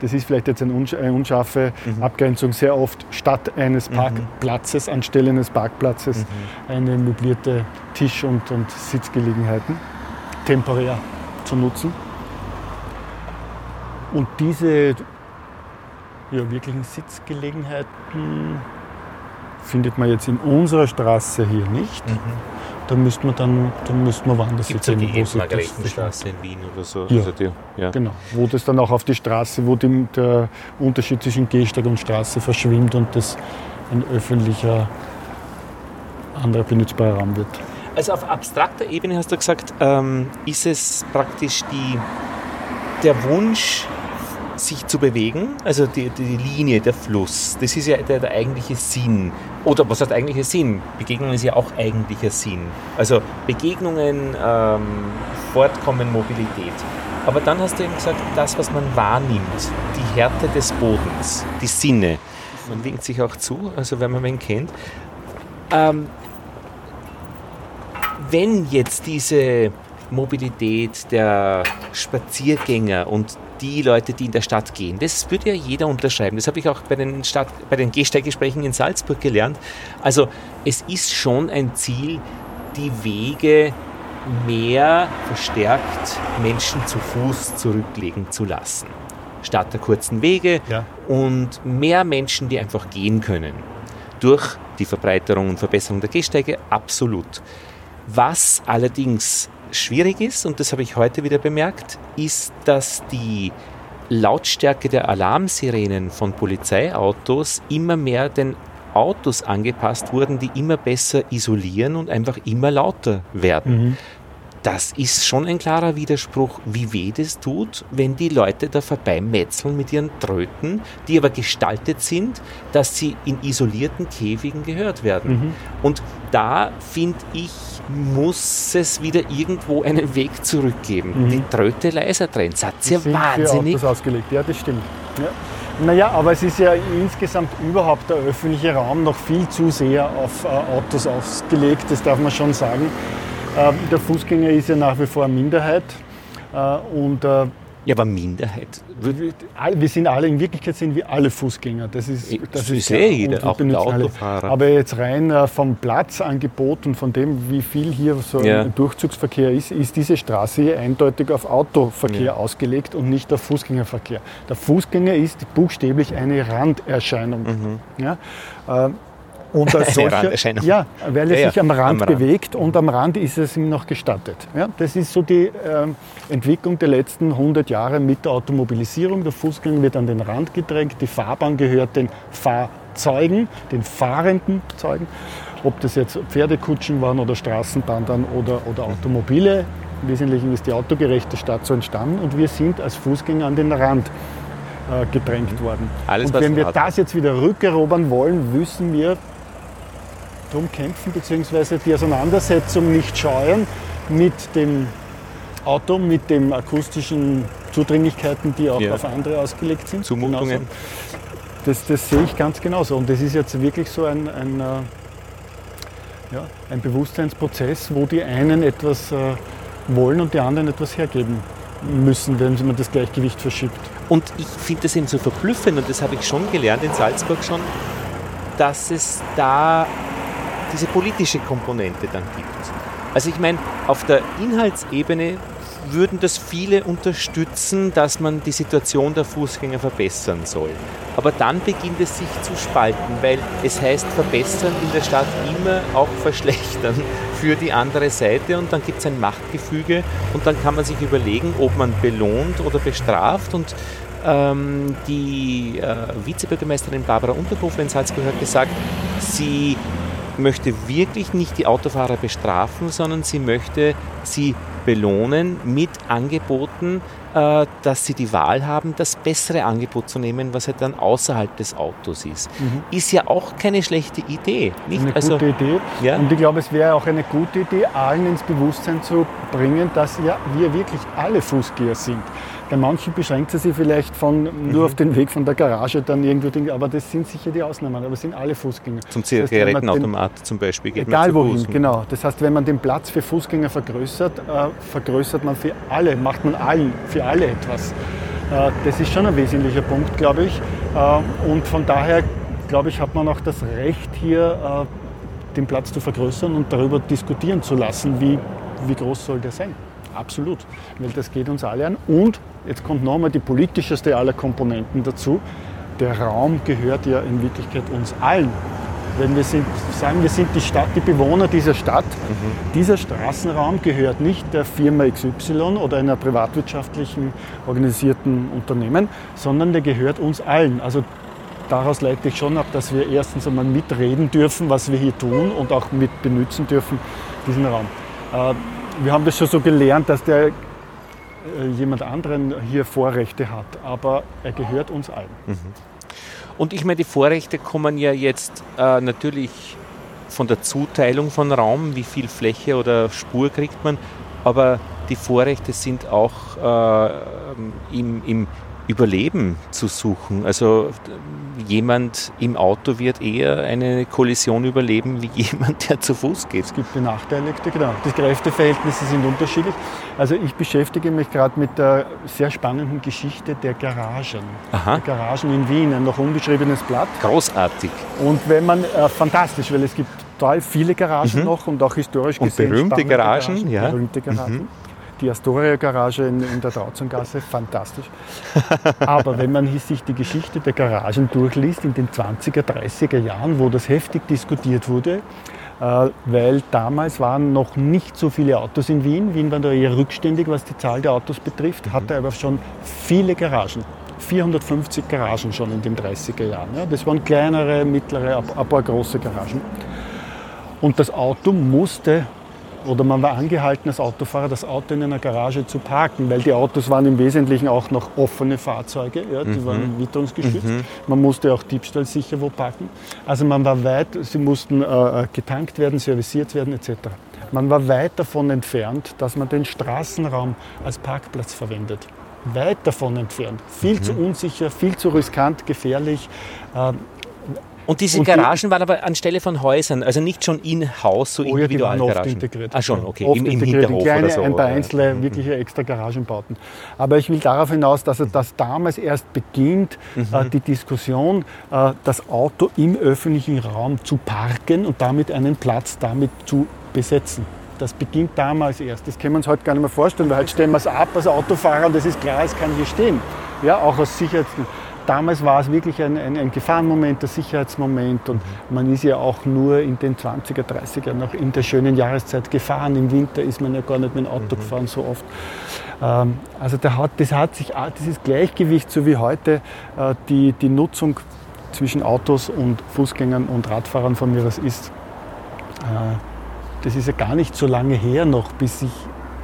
das ist vielleicht jetzt eine unscharfe mhm. Abgrenzung, sehr oft statt eines mhm. Parkplatzes, mhm. anstelle eines Parkplatzes, mhm. eine möblierte Tisch- und, und Sitzgelegenheiten temporär zu nutzen. Und diese ja, wirklichen Sitzgelegenheiten findet man jetzt in unserer Straße hier nicht. Mhm dann müsste man dann, dann müsste man woanders. Gibt es die Margaretenstraße in Wien oder so? Ja, also die, ja, genau. Wo das dann auch auf die Straße, wo die, der Unterschied zwischen Gehsteig und Straße verschwimmt und das ein öffentlicher, anderer benutzbarer Raum wird. Also auf abstrakter Ebene hast du gesagt, ähm, ist es praktisch die der Wunsch, sich zu bewegen, also die, die Linie, der Fluss, das ist ja der, der eigentliche Sinn. Oder was heißt eigentlicher Sinn? Begegnung ist ja auch eigentlicher Sinn. Also Begegnungen, ähm, Fortkommen, Mobilität. Aber dann hast du eben gesagt, das, was man wahrnimmt, die Härte des Bodens, die Sinne. Man winkt sich auch zu, also wenn man ihn kennt. Ähm, wenn jetzt diese Mobilität der Spaziergänger und die Leute, die in der Stadt gehen. Das würde ja jeder unterschreiben. Das habe ich auch bei den, Stadt, bei den Gehsteiggesprächen in Salzburg gelernt. Also es ist schon ein Ziel, die Wege mehr verstärkt Menschen zu Fuß zurücklegen zu lassen. Statt der kurzen Wege ja. und mehr Menschen, die einfach gehen können. Durch die Verbreiterung und Verbesserung der Gehsteige, absolut. Was allerdings schwierig ist, und das habe ich heute wieder bemerkt, ist, dass die Lautstärke der Alarmsirenen von Polizeiautos immer mehr den Autos angepasst wurden, die immer besser isolieren und einfach immer lauter werden. Mhm das ist schon ein klarer Widerspruch, wie weh das tut, wenn die Leute da vorbeimetzeln mit ihren Tröten, die aber gestaltet sind, dass sie in isolierten Käfigen gehört werden. Mhm. Und da finde ich, muss es wieder irgendwo einen Weg zurückgeben. Mhm. Die Tröte leiser drehen. Das hat ja wahnsinnig. Für ausgelegt, ja, das stimmt. Ja. Naja, aber es ist ja insgesamt überhaupt der öffentliche Raum noch viel zu sehr auf äh, Autos ausgelegt, das darf man schon sagen. Ähm, der Fußgänger ist ja nach wie vor eine Minderheit. Äh, und, äh, ja, aber Minderheit. Wir sind alle, in Wirklichkeit sind wir alle Fußgänger. Das ist, das ist sehr jeder, auch der Autofahrer. Alle. Aber jetzt rein äh, vom Platzangebot und von dem, wie viel hier so ja. ein Durchzugsverkehr ist, ist diese Straße hier eindeutig auf Autoverkehr ja. ausgelegt und nicht auf Fußgängerverkehr. Der Fußgänger ist buchstäblich eine Randerscheinung. Mhm. Ja? Und als solcher, ja, weil er ja, sich am Rand, am Rand bewegt und am Rand ist es ihm noch gestattet. Ja, das ist so die äh, Entwicklung der letzten 100 Jahre mit der Automobilisierung. Der Fußgänger wird an den Rand gedrängt, die Fahrbahn gehört den Fahrzeugen, den fahrenden Zeugen. Ob das jetzt Pferdekutschen waren oder Straßenbahnen oder, oder Automobile. Im Wesentlichen ist die autogerechte Stadt so entstanden und wir sind als Fußgänger an den Rand äh, gedrängt worden. Alles, und wenn wir das jetzt wieder rückerobern wollen, müssen wir drum kämpfen, beziehungsweise die Auseinandersetzung nicht scheuen mit dem Auto, mit den akustischen Zudringlichkeiten, die auch ja. auf andere ausgelegt sind. Zumutungen. Das, das, sehe ich ganz genauso. Und das ist jetzt wirklich so ein, ein, äh, ja, ein Bewusstseinsprozess, wo die einen etwas äh, wollen und die anderen etwas hergeben müssen, wenn man das Gleichgewicht verschiebt. Und ich finde das eben so verblüffend, und das habe ich schon gelernt in Salzburg schon, dass es da diese politische Komponente dann gibt. Also ich meine, auf der Inhaltsebene würden das viele unterstützen, dass man die Situation der Fußgänger verbessern soll. Aber dann beginnt es sich zu spalten, weil es heißt verbessern in der Stadt immer auch verschlechtern für die andere Seite und dann gibt es ein Machtgefüge und dann kann man sich überlegen, ob man belohnt oder bestraft und ähm, die äh, Vizebürgermeisterin Barbara Unterhofer in Salzburg hat gesagt, sie möchte wirklich nicht die Autofahrer bestrafen, sondern sie möchte sie belohnen mit Angeboten, dass sie die Wahl haben, das bessere Angebot zu nehmen, was halt dann außerhalb des Autos ist. Mhm. Ist ja auch keine schlechte Idee. Nicht? Eine also, gute Idee. Ja? Und ich glaube, es wäre auch eine gute Idee, allen ins Bewusstsein zu bringen, dass ja wir wirklich alle Fußgeher sind. Bei manchen beschränkt es sich vielleicht von nur mhm. auf den Weg von der Garage dann irgendwo, aber das sind sicher die Ausnahmen, aber es sind alle Fußgänger. Zum Zigarettenautomat zum Beispiel geht Egal wohin, Fuß. genau. Das heißt, wenn man den Platz für Fußgänger vergrößert, äh, vergrößert man für alle, macht man allen, für alle etwas. Äh, das ist schon ein wesentlicher Punkt, glaube ich. Äh, und von daher, glaube ich, hat man auch das Recht hier äh, den Platz zu vergrößern und darüber diskutieren zu lassen, wie, wie groß soll der sein. Absolut, weil das geht uns alle an. Und jetzt kommt nochmal die politischeste aller Komponenten dazu. Der Raum gehört ja in Wirklichkeit uns allen. Wenn wir sind, sagen, wir sind die Stadt, die Bewohner dieser Stadt, mhm. dieser Straßenraum gehört nicht der Firma XY oder einer privatwirtschaftlichen organisierten Unternehmen, sondern der gehört uns allen. Also daraus leite ich schon ab, dass wir erstens einmal mitreden dürfen, was wir hier tun und auch mit benutzen dürfen, diesen Raum. Äh, wir haben das schon so gelernt, dass der äh, jemand anderen hier Vorrechte hat, aber er gehört uns allen. Mhm. Und ich meine, die Vorrechte kommen ja jetzt äh, natürlich von der Zuteilung von Raum, wie viel Fläche oder Spur kriegt man, aber die Vorrechte sind auch äh, im, im Überleben zu suchen. Also jemand im Auto wird eher eine Kollision überleben wie jemand, der zu Fuß geht. Es gibt Benachteiligte, genau. Die Kräfteverhältnisse sind unterschiedlich. Also ich beschäftige mich gerade mit der sehr spannenden Geschichte der Garagen. Aha. Der Garagen in Wien, ein noch unbeschriebenes Blatt. Großartig. Und wenn man, äh, fantastisch, weil es gibt total viele Garagen mhm. noch und auch historisch gesehen. Und berühmte Garagen, Garagen, ja. Berühmte Garagen. Mhm die Astoria-Garage in, in, der Trautzengasse, fantastisch. Aber wenn man sich die Geschichte der Garagen durchliest in den 20er, 30er Jahren, wo das heftig diskutiert wurde, äh, weil damals waren noch nicht so viele Autos in Wien. Wien war da eher rückständig, was die Zahl der Autos betrifft, mhm. hatte aber schon viele Garagen. 450 Garagen schon in den 30er Jahren. Ja, das waren kleinere, mittlere, ein paar große Garagen. Und das Auto musste oder man war angehalten als Autofahrer, das Auto in einer Garage zu parken, weil die Autos waren im Wesentlichen auch noch offene Fahrzeuge, ja, die mhm. waren witterungsgeschützt. Mhm. Man musste auch diebstahlsicher wo parken. Also man war weit, sie mussten äh, getankt werden, serviciert werden etc. Man war weit davon entfernt, dass man den Straßenraum als Parkplatz verwendet. Weit davon entfernt. Viel mhm. zu unsicher, viel zu riskant, gefährlich. Äh, und diese und Garagen die, waren aber anstelle von Häusern, also nicht schon in Haus, so oh ja, Individualgaragen? oft integriert. Ah schon, okay, oft Im, im Hinterhof kleine, oder so. ein paar einzelne, mhm. wirkliche extra Garagenbauten. Aber ich will darauf hinaus, dass das damals erst beginnt, mhm. äh, die Diskussion, äh, das Auto im öffentlichen Raum zu parken und damit einen Platz damit zu besetzen. Das beginnt damals erst. Das können wir uns heute gar nicht mehr vorstellen, weil heute stellen wir es ab als Autofahrer und das ist klar, es kann hier stehen. Ja, auch aus Sicherheitsgründen damals war es wirklich ein, ein, ein Gefahrenmoment, ein Sicherheitsmoment und mhm. man ist ja auch nur in den 20er, 30er noch in der schönen Jahreszeit gefahren. Im Winter ist man ja gar nicht mit dem Auto mhm. gefahren so oft. Ähm, also da hat, das hat sich, dieses Gleichgewicht, so wie heute äh, die, die Nutzung zwischen Autos und Fußgängern und Radfahrern von mir aus ist, äh, das ist ja gar nicht so lange her noch, bis sich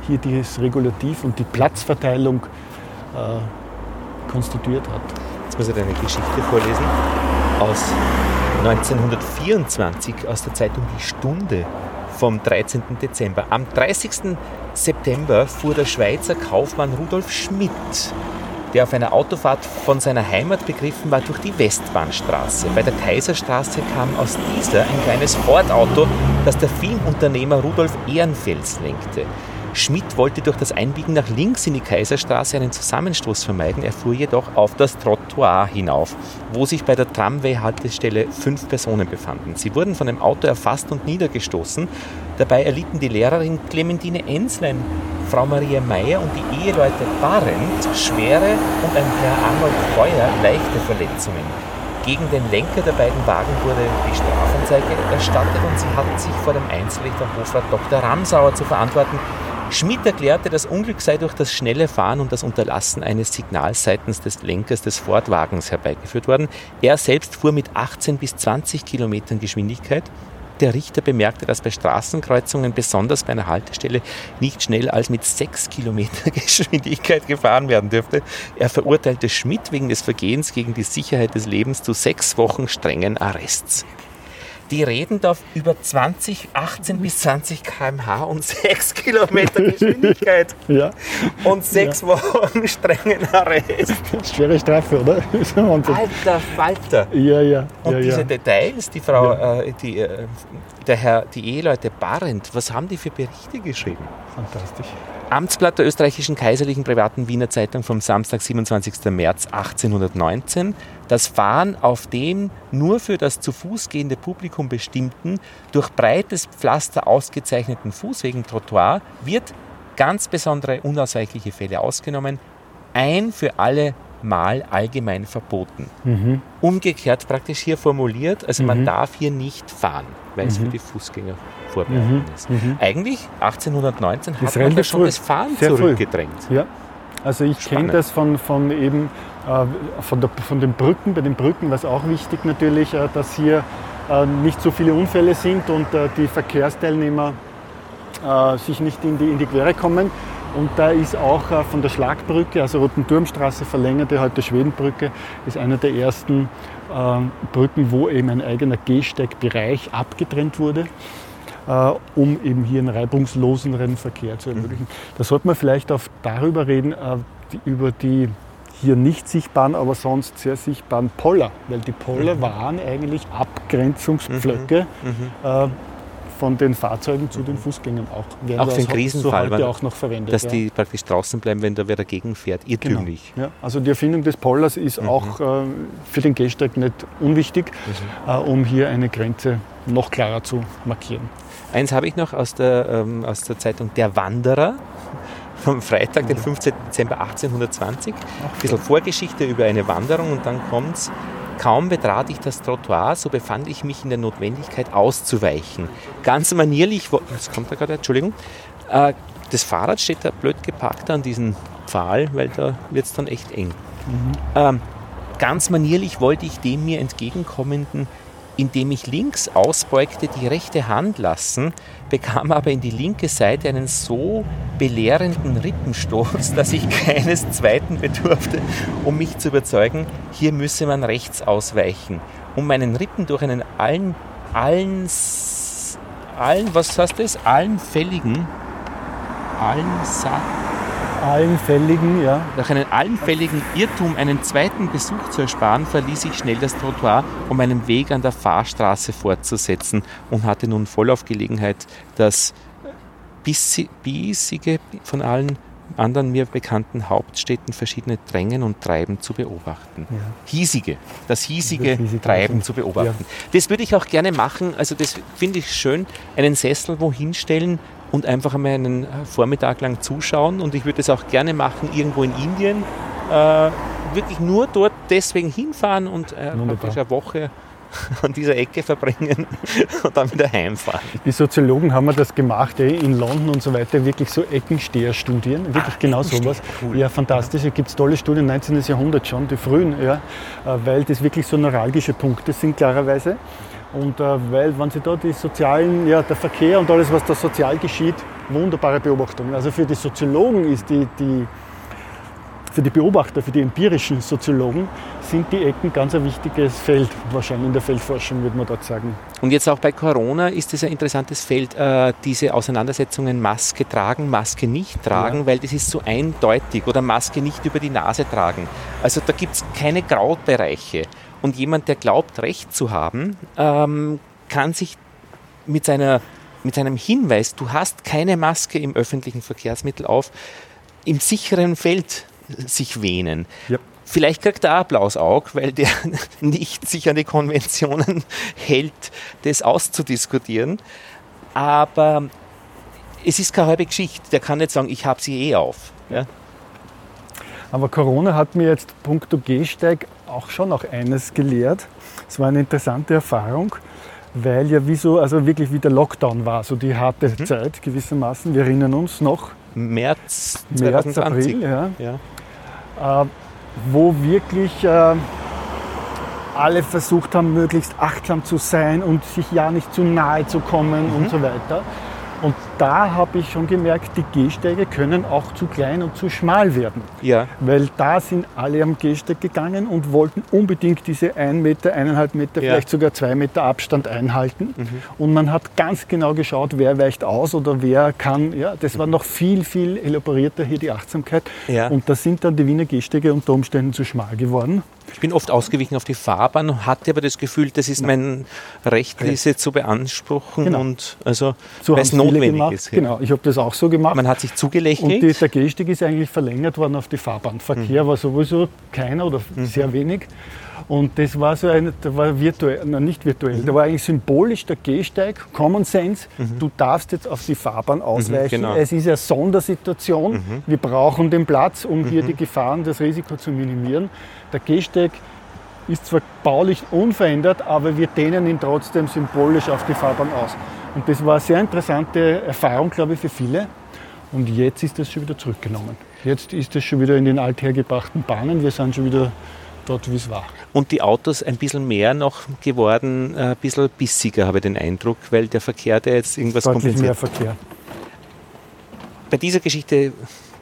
hier dieses Regulativ und die Platzverteilung äh, konstituiert hat. Jetzt muss ich eine Geschichte vorlesen aus 1924 aus der Zeitung Die Stunde vom 13. Dezember. Am 30. September fuhr der Schweizer Kaufmann Rudolf Schmidt, der auf einer Autofahrt von seiner Heimat begriffen war, durch die Westbahnstraße. Bei der Kaiserstraße kam aus dieser ein kleines Ford-Auto, das der Filmunternehmer Rudolf Ehrenfels lenkte. Schmidt wollte durch das Einbiegen nach links in die Kaiserstraße einen Zusammenstoß vermeiden. Er fuhr jedoch auf das Trottoir hinauf, wo sich bei der Tramway-Haltestelle fünf Personen befanden. Sie wurden von dem Auto erfasst und niedergestoßen. Dabei erlitten die Lehrerin Clementine Enslein, Frau Maria Meyer und die Eheleute Barend schwere und ein Herr Arnold Feuer leichte Verletzungen. Gegen den Lenker der beiden Wagen wurde die Strafanzeige erstattet und sie hatten sich vor dem Einzelrichter Hofrat Dr. Ramsauer zu verantworten, Schmidt erklärte, das Unglück sei durch das schnelle Fahren und das Unterlassen eines Signals seitens des Lenkers des Fordwagens herbeigeführt worden. Er selbst fuhr mit 18 bis 20 Kilometern Geschwindigkeit. Der Richter bemerkte, dass bei Straßenkreuzungen, besonders bei einer Haltestelle, nicht schnell als mit 6 Kilometer Geschwindigkeit gefahren werden dürfte. Er verurteilte Schmidt wegen des Vergehens gegen die Sicherheit des Lebens zu sechs Wochen strengen Arrests die reden da über 20, 18 bis 20 km/h und 6 Kilometer Geschwindigkeit. ja. Und 6 ja. Wochen strengen Arrest. Schwere Strafe, oder? Alter Falter. Ja, ja. Und ja, diese Details, die Frau, äh, die, äh, der Herr, die Eheleute Barend, was haben die für Berichte geschrieben? Fantastisch. Amtsblatt der österreichischen Kaiserlichen Privaten Wiener Zeitung vom Samstag, 27. März 1819. Das Fahren auf dem nur für das zu Fuß gehende Publikum bestimmten, durch breites Pflaster ausgezeichneten Fußwegen Trottoir wird ganz besondere unausweichliche Fälle ausgenommen, ein für alle Mal allgemein verboten. Mhm. Umgekehrt praktisch hier formuliert, also mhm. man darf hier nicht fahren, weil es für mhm. die Fußgänger vorbehalten mhm. ist. Mhm. Eigentlich 1819 das hat man schon das Fahren Sehr zurückgedrängt. Ja. Also ich kenne das von, von eben äh, von, der, von den Brücken. Bei den Brücken war es auch wichtig natürlich, äh, dass hier äh, nicht so viele Unfälle sind und die Verkehrsteilnehmer sich nicht in die, in die Quere kommen. Und da ist auch äh, von der Schlagbrücke, also Roten Turmstraße verlängerte, heute Schwedenbrücke, ist einer der ersten äh, Brücken, wo eben ein eigener Gehsteigbereich abgetrennt wurde, äh, um eben hier einen reibungsloseren Verkehr zu ermöglichen. Da sollte man vielleicht auch darüber reden, äh, die, über die hier nicht sichtbaren, aber sonst sehr sichtbaren Poller, weil die Poller mhm. waren eigentlich Abgrenzungspflöcke mhm. mhm. äh, von den Fahrzeugen zu den Fußgängern auch. Werden auch für den Krisenfall, so auch noch verwendet. Dass ja. die praktisch draußen bleiben, wenn da wer dagegen fährt, genau. irrtümlich. Genau. Ja, also die Erfindung des Pollers ist mhm. auch äh, für den Gehsteig nicht unwichtig, mhm. äh, um hier eine Grenze noch klarer zu markieren. Eins habe ich noch aus der, ähm, aus der Zeitung Der Wanderer vom Freitag, den 15. Dezember 1820. Ein bisschen Vorgeschichte über eine Wanderung und dann kommt es. Kaum betrat ich das Trottoir, so befand ich mich in der Notwendigkeit auszuweichen. Ganz manierlich, was kommt da gerade, Entschuldigung, äh, das Fahrrad steht da blöd geparkt an diesem Pfahl, weil da wird es dann echt eng. Mhm. Ähm, ganz manierlich wollte ich dem mir entgegenkommenden indem ich links ausbeugte, die rechte Hand lassen, bekam aber in die linke Seite einen so belehrenden Rippenstoß, dass ich keines zweiten bedurfte, um mich zu überzeugen, hier müsse man rechts ausweichen, um meinen Rippen durch einen allen, allen, allen, was heißt das, allen fälligen, allen Sack, Allenfälligen, ja. Nach einem allenfälligen Irrtum, einen zweiten Besuch zu ersparen, verließ ich schnell das Trottoir, um meinen Weg an der Fahrstraße fortzusetzen und hatte nun voll auf Gelegenheit, das bissige von allen anderen mir bekannten Hauptstädten verschiedene Drängen und Treiben zu beobachten. Ja. Hiesige, das hiesige, das hiesige Treiben zu beobachten. Ja. Das würde ich auch gerne machen. Also das finde ich schön, einen Sessel wohin stellen, und einfach einmal einen Vormittag lang zuschauen. Und ich würde es auch gerne machen irgendwo in Indien. Äh, wirklich nur dort deswegen hinfahren und äh, eine Woche an dieser Ecke verbringen und dann wieder heimfahren. Die Soziologen haben das gemacht, eh, in London und so weiter, wirklich so Eckensteherstudien, wirklich Ach, genau sowas. Cool. Ja, fantastisch. Da gibt es tolle Studien, 19. Jahrhundert schon, die frühen, ja, äh, weil das wirklich so neuralgische Punkte sind, klarerweise. Und äh, weil, wenn Sie da die sozialen, ja, der Verkehr und alles, was da sozial geschieht, wunderbare Beobachtungen. Also für die Soziologen ist die, die für die Beobachter, für die empirischen Soziologen sind die Ecken ganz ein wichtiges Feld, wahrscheinlich in der Feldforschung, würde man dort sagen. Und jetzt auch bei Corona ist es ein interessantes Feld, äh, diese Auseinandersetzungen Maske tragen, Maske nicht tragen, ja. weil das ist so eindeutig oder Maske nicht über die Nase tragen. Also da gibt es keine Graubereiche. Und jemand, der glaubt, Recht zu haben, ähm, kann sich mit, seiner, mit seinem Hinweis, du hast keine Maske im öffentlichen Verkehrsmittel auf, im sicheren Feld sich wähnen. Ja. Vielleicht kriegt er Applaus auch, weil der nicht sich an die Konventionen hält, das auszudiskutieren. Aber es ist keine halbe Geschichte. Der kann nicht sagen, ich habe sie eh auf. Ja? Aber Corona hat mir jetzt punkto Gehsteig auch schon noch eines gelehrt. Es war eine interessante Erfahrung, weil ja wie so, also wirklich wie der Lockdown war, so die harte mhm. Zeit gewissermaßen. Wir erinnern uns noch. März 2020. März, April, ja. ja. Äh, wo wirklich äh, alle versucht haben, möglichst achtsam zu sein und sich ja nicht zu nahe zu kommen mhm. und so weiter. Und da habe ich schon gemerkt, die Gehsteige können auch zu klein und zu schmal werden. Ja. Weil da sind alle am Gehsteig gegangen und wollten unbedingt diese 1 Meter, 1,5 Meter, ja. vielleicht sogar 2 Meter Abstand einhalten. Mhm. Und man hat ganz genau geschaut, wer weicht aus oder wer kann. Ja, das war noch viel, viel elaborierter hier die Achtsamkeit. Ja. Und da sind dann die Wiener Gehsteige unter Umständen zu schmal geworden. Ich bin oft ausgewichen auf die Fahrbahn, hatte aber das Gefühl, das ist mein Recht, diese zu beanspruchen genau. und also so weil es notwendig gemacht. ist. Ja. Genau, ich habe das auch so gemacht. Man hat sich zugelächelt. Und die, der Gehsteig ist eigentlich verlängert worden auf die Fahrbahn. Verkehr mhm. war sowieso keiner oder mhm. sehr wenig. Und das war so ein, da war virtuell, nein, nicht virtuell, mhm. da war eigentlich symbolisch der Gehsteig, Common Sense. Mhm. Du darfst jetzt auf die Fahrbahn mhm, ausweichen. Genau. Es ist eine Sondersituation. Mhm. Wir brauchen den Platz, um hier mhm. die Gefahren, das Risiko zu minimieren. Der Gehsteig ist zwar baulich unverändert, aber wir dehnen ihn trotzdem symbolisch auf die Fahrbahn aus. Und das war eine sehr interessante Erfahrung, glaube ich, für viele. Und jetzt ist das schon wieder zurückgenommen. Jetzt ist das schon wieder in den althergebrachten Bahnen. Wir sind schon wieder dort, wie es war. Und die Autos ein bisschen mehr noch geworden, äh, ein bisschen bissiger, habe ich den Eindruck, weil der Verkehr, der jetzt irgendwas Deutlich kompensiert. mehr Verkehr. bei dieser Geschichte,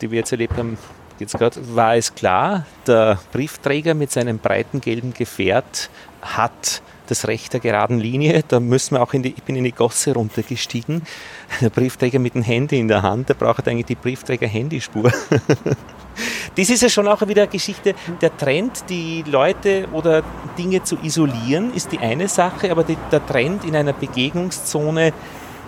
die wir jetzt erlebt haben, jetzt gerade, war es klar, der Briefträger mit seinem breiten gelben Gefährt hat das Recht der geraden Linie. Da müssen wir auch in die, ich bin in die Gosse runtergestiegen. Der Briefträger mit dem Handy in der Hand, der braucht eigentlich die Briefträger-Handyspur. Das ist ja schon auch wieder eine Geschichte. Der Trend, die Leute oder Dinge zu isolieren, ist die eine Sache, aber die, der Trend in einer Begegnungszone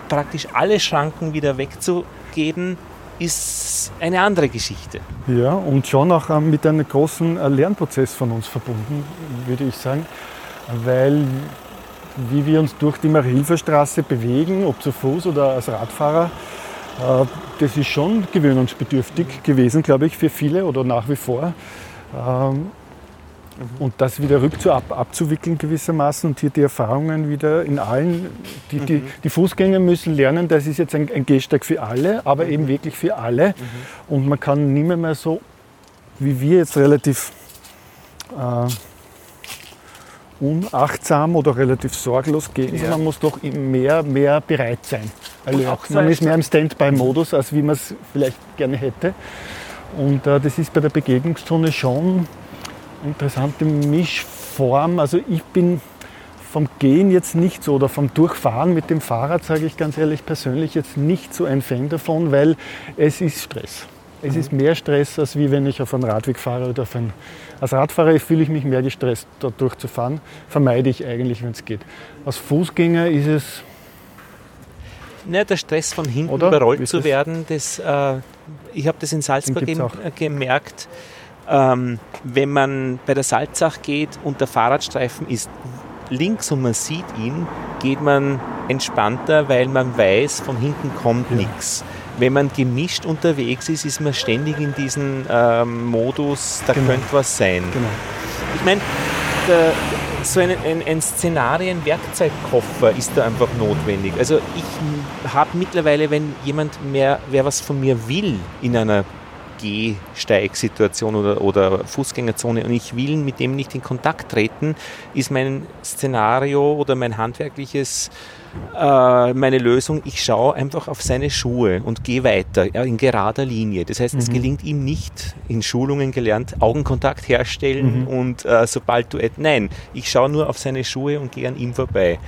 praktisch alle Schranken wieder wegzugeben, ist eine andere Geschichte. Ja, und schon auch ähm, mit einem großen äh, Lernprozess von uns verbunden, würde ich sagen weil wie wir uns durch die Marie-Hilfer-Straße bewegen, ob zu Fuß oder als Radfahrer, äh, das ist schon gewöhnungsbedürftig gewesen, glaube ich, für viele oder nach wie vor. Ähm, und das wieder rück abzuwickeln gewissermaßen und hier die Erfahrungen wieder in allen, die, die, mhm. die Fußgänger müssen lernen, das ist jetzt ein, ein Gehsteig für alle, aber mhm. eben wirklich für alle. Mhm. Und man kann nicht mehr, mehr so, wie wir jetzt relativ äh, unachtsam oder relativ sorglos gehen, ja. sondern man muss doch mehr, mehr bereit sein. Also man ist mehr im Standby-Modus, als wie man es vielleicht gerne hätte. Und äh, das ist bei der Begegnungszone schon interessante Mischform. Also ich bin vom Gehen jetzt nicht so oder vom Durchfahren mit dem Fahrrad, sage ich ganz ehrlich persönlich, jetzt nicht so ein Fan davon, weil es ist Stress. Es ist mehr Stress, als wie wenn ich auf einen Radweg fahre oder auf einen. Als Radfahrer fühle ich mich mehr gestresst, dort durchzufahren. Vermeide ich eigentlich, wenn es geht. Als Fußgänger ist es. Ja, der Stress von hinten oder? überrollt zu werden, das, äh, ich habe das in Salzburg gemerkt. Ähm, wenn man bei der Salzach geht und der Fahrradstreifen ist links und man sieht ihn, geht man entspannter, weil man weiß, von hinten kommt ja. nichts wenn man gemischt unterwegs ist, ist man ständig in diesem ähm, Modus, da genau. könnte was sein. Genau. Ich meine, so ein, ein, ein Szenarien-Werkzeugkoffer ist da einfach notwendig. Also ich habe mittlerweile, wenn jemand mehr, wer was von mir will in einer Gehsteigsituation oder, oder Fußgängerzone und ich will mit dem nicht in Kontakt treten, ist mein Szenario oder mein handwerkliches äh, meine Lösung, ich schaue einfach auf seine Schuhe und gehe weiter in gerader Linie. Das heißt, mhm. es gelingt ihm nicht, in Schulungen gelernt, Augenkontakt herstellen mhm. und äh, sobald du, nein, ich schaue nur auf seine Schuhe und gehe an ihm vorbei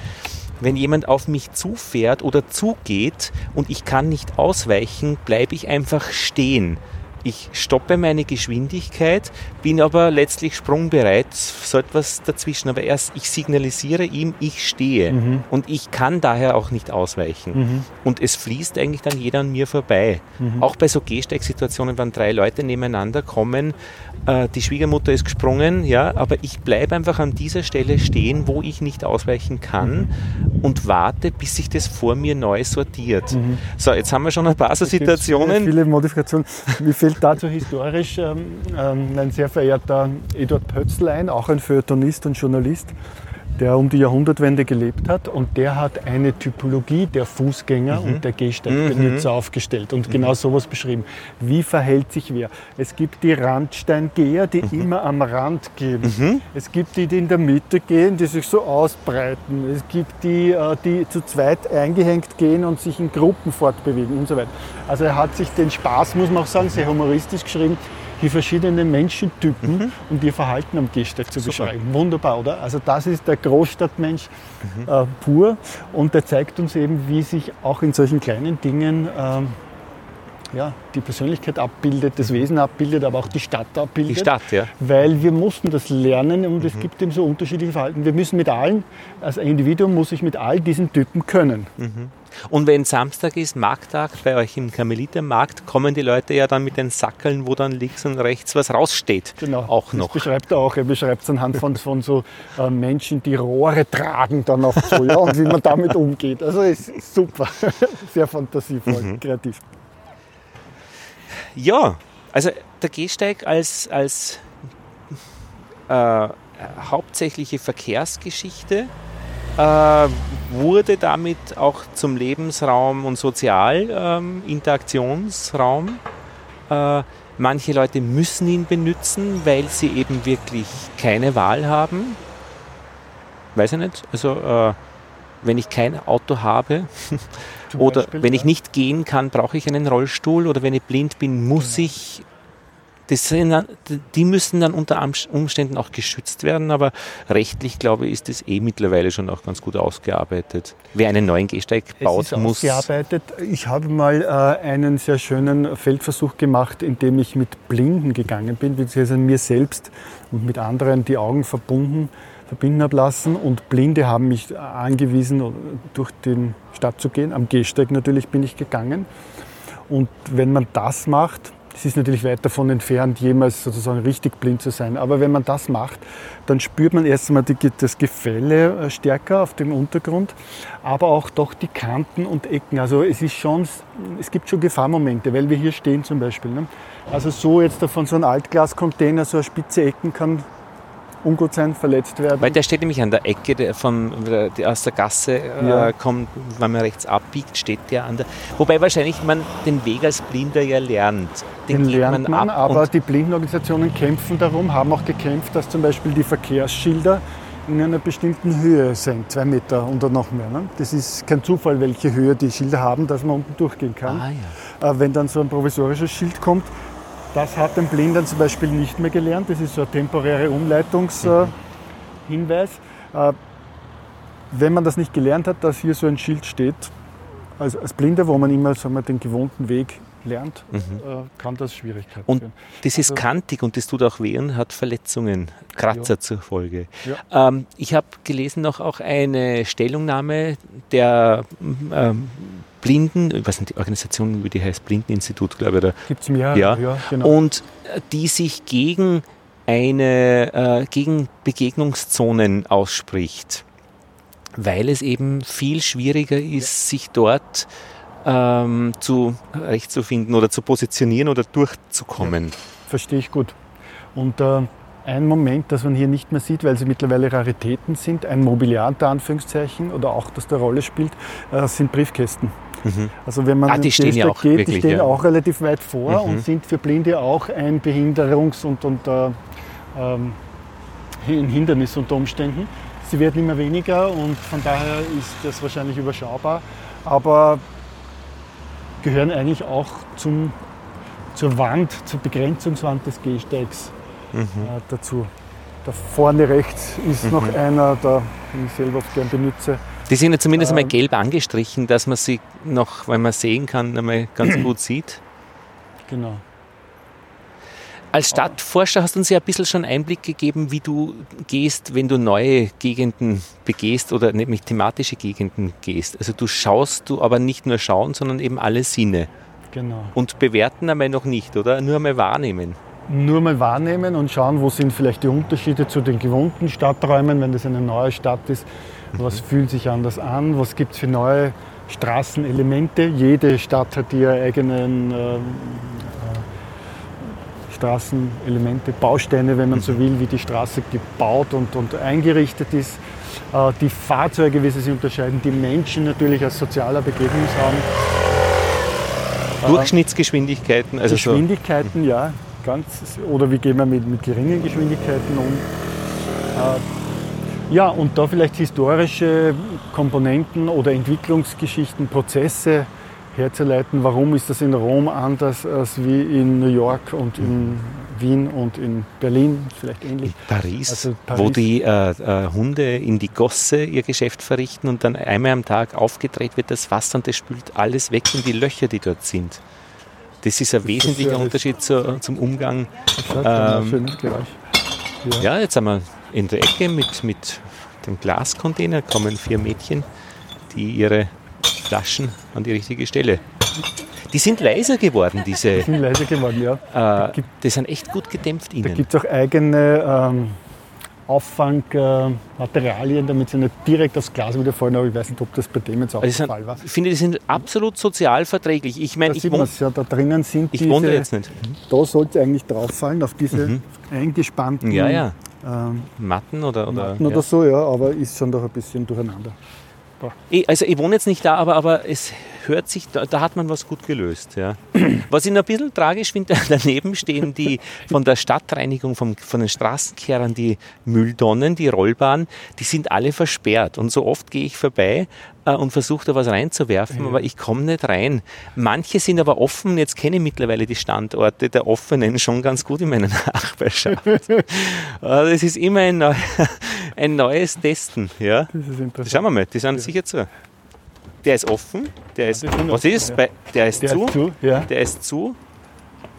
wenn jemand auf mich zufährt oder zugeht und ich kann nicht ausweichen, bleibe ich einfach stehen. Ich stoppe meine Geschwindigkeit, bin aber letztlich sprungbereit, so etwas dazwischen. Aber erst, ich signalisiere ihm, ich stehe. Mhm. Und ich kann daher auch nicht ausweichen. Mhm. Und es fließt eigentlich dann jeder an mir vorbei. Mhm. Auch bei so Gehsteigsituationen, wenn drei Leute nebeneinander kommen, äh, die Schwiegermutter ist gesprungen, ja, aber ich bleibe einfach an dieser Stelle stehen, wo ich nicht ausweichen kann mhm. und warte, bis sich das vor mir neu sortiert. Mhm. So, jetzt haben wir schon ein paar so Situationen. Viele Modifikationen. Fällt dazu historisch ähm, ähm, ein sehr verehrter Eduard Pötzl ein, auch ein Feuilletonist und Journalist der um die Jahrhundertwende gelebt hat und der hat eine Typologie der Fußgänger mhm. und der Gehsteigbenutzer mhm. aufgestellt und mhm. genau sowas beschrieben. Wie verhält sich wer? Es gibt die Randsteingeher, die mhm. immer am Rand gehen. Mhm. Es gibt die, die in der Mitte gehen, die sich so ausbreiten. Es gibt die, äh, die zu zweit eingehängt gehen und sich in Gruppen fortbewegen und so weiter. Also er hat sich den Spaß, muss man auch sagen, sehr humoristisch geschrieben, die verschiedenen Menschentypen mhm. und ihr Verhalten am Gehsteig zu Super. beschreiben. Wunderbar, oder? Also das ist der Großstadtmensch mhm. äh, pur und der zeigt uns eben, wie sich auch in solchen kleinen Dingen ähm, ja, die Persönlichkeit abbildet, das Wesen abbildet, aber auch die Stadt abbildet. Die Stadt, ja. Weil wir mussten das lernen und mhm. es gibt eben so unterschiedliche Verhalten. Wir müssen mit allen, als Individuum muss ich mit all diesen Typen können. Mhm. Und wenn Samstag ist, Markttag, bei euch im Karmelitermarkt, kommen die Leute ja dann mit den Sackeln, wo dann links und rechts was raussteht. Genau. Auch noch. Das beschreibt er auch. Er beschreibt es anhand von, von so äh, Menschen, die Rohre tragen dann auch so, ja, und wie man damit umgeht. Also ist super. Sehr fantasievoll, mhm. kreativ. Ja, also der Gehsteig als, als äh, hauptsächliche Verkehrsgeschichte äh, wurde damit auch zum Lebensraum und Sozialinteraktionsraum. Ähm, äh, manche Leute müssen ihn benutzen, weil sie eben wirklich keine Wahl haben. Weiß ich nicht. Also äh, wenn ich kein Auto habe oder Beispiel, wenn ich ja. nicht gehen kann, brauche ich einen Rollstuhl oder wenn ich blind bin, muss Genau. ich. Das sind, die müssen dann unter Umständen auch geschützt werden, aber rechtlich, glaube ich, ist das eh mittlerweile schon auch ganz gut ausgearbeitet. Wer einen neuen Gehsteig baut, es ist muss. ausgearbeitet. Ich habe mal äh, einen sehr schönen Feldversuch gemacht, in dem ich mit Blinden gegangen bin, beziehungsweise mir selbst und mit anderen die Augen verbunden, verbinden habe lassen. Und Blinde haben mich angewiesen, durch die Stadt zu gehen. Am Gehsteig natürlich bin ich gegangen. Und wenn man das macht, es ist natürlich weit davon entfernt, jemals sozusagen richtig blind zu sein. Aber wenn man das macht, dann spürt man erst einmal die, das Gefälle äh, stärker auf dem Untergrund, aber auch doch die Kanten und Ecken. Also es ist schon, es gibt schon Gefahrmomente, weil wir hier stehen zum Beispiel. Ne? Also so jetzt von so einem Altglascontainer, so eine spitze Ecken kann ungut sein, verletzt werden. Weil der steht nämlich an der Ecke der von, der aus der Gasse äh, Ja. kommt, wenn man rechts abbiegt, steht der an der. Wobei wahrscheinlich man den Weg als Blinder ja lernt. Den geht lernt man, aber und die Blindenorganisationen kämpfen darum, haben auch gekämpft, dass zum Beispiel die Verkehrsschilder in einer bestimmten Höhe sind, zwei Meter oder noch mehr. Ne? Das ist kein Zufall, welche Höhe die Schilder haben, dass man unten durchgehen kann. Ah, ja. Äh, wenn dann so ein provisorisches Schild kommt, das hat ein Blinder zum Beispiel nicht mehr gelernt. Das ist so ein temporärer Umleitungshinweis. Hinweis. äh, wenn man das nicht gelernt hat, dass hier so ein Schild steht, als, als Blinder, wo man immer sagen wir, den gewohnten Weg lernt, äh, kann das Schwierigkeiten Und führen. das ist Also- kantig und das tut auch weh und hat Verletzungen, Kratzer zur Folge. Ja. Ähm, ich habe gelesen noch auch eine Stellungnahme der ähm, Blinden, ich weiß nicht, die Organisation, wie die heißt, Blindeninstitut, glaube ich, oder Gibt es mehrere? Ja. genau. und äh, die sich gegen eine äh, gegen Begegnungszonen ausspricht, weil es eben viel schwieriger ist, sich dort ähm, zu recht zu finden oder zu positionieren oder durchzukommen. Verstehe ich gut. Und äh, ein Moment, das man hier nicht mehr sieht, weil sie mittlerweile Raritäten sind, ein Mobiliar unter Anführungszeichen oder auch das der Rolle spielt, äh, sind Briefkästen. Also wenn man Ah, die stehen ja auch geht, die wirklich, stehen ja. auch relativ weit vor Mhm. und sind für Blinde auch ein Behinderungs- und, und äh, ähm, ein Hindernis unter Umständen. Sie werden immer weniger und von daher ist das wahrscheinlich überschaubar, aber gehören eigentlich auch zum, zur Wand, zur Begrenzungswand des Gehsteigs Mhm. äh, dazu. Da vorne rechts ist noch einer, da den ich selber oft gern benutze. Die sind ja zumindest einmal Ähm. gelb angestrichen, dass man sie noch, weil man sehen kann, einmal ganz gut sieht. Genau. Als Stadtforscher hast du uns ja ein bisschen schon Einblick gegeben, wie du gehst, wenn du neue Gegenden begehst oder nämlich thematische Gegenden gehst. Also du schaust, du aber nicht nur schauen, sondern eben alle Sinne. genau. Und bewerten einmal noch nicht, oder? Nur einmal wahrnehmen. Nur mal wahrnehmen und schauen, wo sind vielleicht die Unterschiede zu den gewohnten Stadträumen, wenn das eine neue Stadt ist. Was fühlt sich anders an? Was gibt es für neue Straßenelemente? Jede Stadt hat ihre eigenen ähm, äh, Straßenelemente, Bausteine, wenn man so will, wie die Straße gebaut und, und eingerichtet ist. Äh, die Fahrzeuge, wie sie sich unterscheiden, die Menschen natürlich als sozialer Begegnungsraum. Durchschnittsgeschwindigkeiten, also so. Geschwindigkeiten, ja, ganz. Oder wie gehen wir mit, mit geringen Geschwindigkeiten um? Ja, und da vielleicht historische Komponenten oder Entwicklungsgeschichten, Prozesse herzuleiten. Warum ist das in Rom anders als wie in New York und in Wien und in Berlin? Vielleicht ähnlich. Paris, Also wo Paris. die äh, äh, Hunde in die Gosse ihr Geschäft verrichten und dann einmal am Tag aufgedreht wird das Wasser und das spült alles weg in die Löcher, die dort sind. Das ist ein wesentlicher ja das- Unterschied zu, zum Umgang. Ähm. Ja, jetzt sind wir in der Ecke mit, mit dem Glascontainer, kommen vier Mädchen, die ihre Flaschen an die richtige Stelle. Die sind leiser geworden, diese. Sind leise geworden, ja. Äh, die sind echt gut gedämpft Da innen. gibt es auch eigene ähm, Auffangmaterialien, damit sie nicht direkt aufs Glas wieder fallen. Aber ich weiß nicht, ob das bei dem jetzt auch Also der die Fall war. ich finde, die sind absolut sozial verträglich. Ich meine, Da ich, sieht man wohn, es ja, da drinnen sind ich diese, wohne da jetzt nicht. da sollte es eigentlich drauf fallen, auf diese eingespannten Ja, ja. Ähm, Matten oder. oder Matten oder ja. so, ja, aber ist schon doch ein bisschen durcheinander. Ich, also ich wohne jetzt nicht da, aber, aber es hört sich, da, da hat man was gut gelöst. Ja. Was ich noch ein bisschen tragisch finde, daneben stehen die von der Stadtreinigung, vom, von den Straßenkehrern, die Mülltonnen, die Rollbahn, die sind alle versperrt. Und so oft gehe ich vorbei äh, und versuche da was reinzuwerfen, ja. aber ich komme nicht rein. Manche sind aber offen, jetzt kenne ich mittlerweile die Standorte der offenen schon ganz gut in meiner Nachbarschaft. Also es ist immer ein, neu, ein neues Testen. Ja. Das ist interessant. Schauen wir mal, die sind ja. sicher zu. Der ist offen, der ist, was ist? Ja. Der ist der zu, ist zu ja. der ist zu,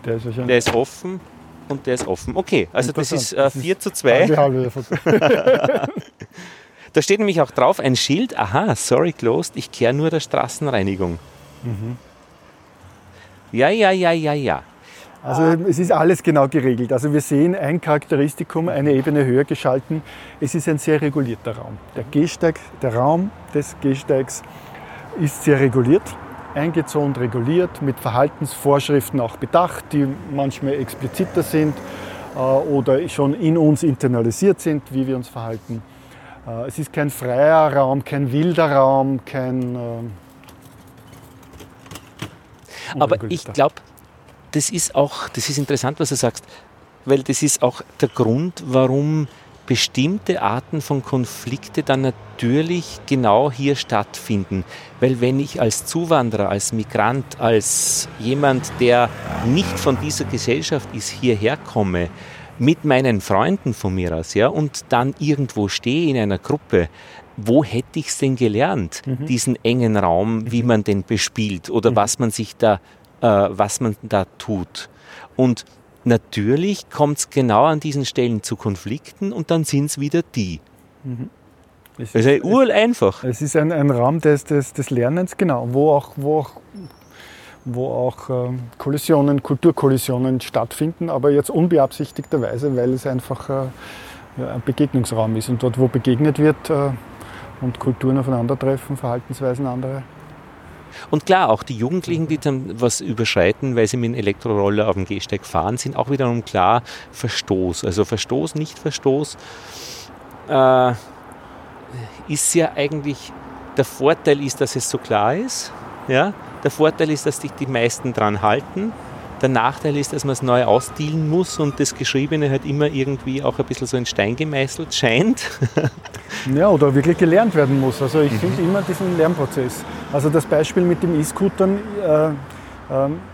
der ist, der ist offen und der ist offen. Okay, also das ist äh, 4 zu 2. da steht nämlich auch drauf ein Schild, aha, sorry closed, ich kehre nur der Straßenreinigung. Mhm. Ja, ja, ja, ja, ja. Also es ist alles genau geregelt. Also wir sehen ein Charakteristikum, eine Ebene höher geschalten. Es ist ein sehr regulierter Raum. Der Gehsteig, der Raum des Gehsteigs ist sehr reguliert, eingezont, reguliert, mit Verhaltensvorschriften auch bedacht, die manchmal expliziter sind äh, oder schon in uns internalisiert sind, wie wir uns verhalten. Äh, es ist kein freier Raum, kein wilder Raum, kein... Äh, Aber ich glaube, das ist auch, das ist interessant, was du sagst, weil das ist auch der Grund, warum bestimmte Arten von Konflikte dann natürlich genau hier stattfinden. Weil wenn ich als Zuwanderer, als Migrant, als jemand, der nicht von dieser Gesellschaft ist, hierher komme, mit meinen Freunden von mir aus, ja, und dann irgendwo stehe in einer Gruppe, wo hätte ich es denn gelernt, mhm. diesen engen Raum, wie man den bespielt oder mhm. was man sich da, äh, was man da tut. Und Natürlich kommt es genau an diesen Stellen zu Konflikten und dann sind es wieder die. Mhm. Es ist, ist url einfach. Es ist ein, ein Raum des, des, des Lernens, genau, wo auch, wo auch, wo auch äh, Kollisionen, Kulturkollisionen stattfinden, aber jetzt unbeabsichtigterweise, weil es einfach äh, ja, ein Begegnungsraum ist. Und dort, wo begegnet wird äh, und Kulturen aufeinandertreffen, Verhaltensweisen andere, und klar, auch die Jugendlichen, die dann was überschreiten, weil sie mit dem Elektroroller auf dem Gehsteig fahren, sind auch wiederum klar Verstoß. Also Verstoß, nicht Verstoß äh, ist ja eigentlich, der Vorteil ist, dass es so klar ist. Ja? Der Vorteil ist, dass sich die meisten dran halten. Der Nachteil ist, dass man es neu ausdealen muss und das Geschriebene halt immer irgendwie auch ein bisschen so in Stein gemeißelt scheint. ja, oder wirklich gelernt werden muss. Also ich mhm. finde immer diesen Lernprozess. Also das Beispiel mit dem E-Scootern, äh, äh,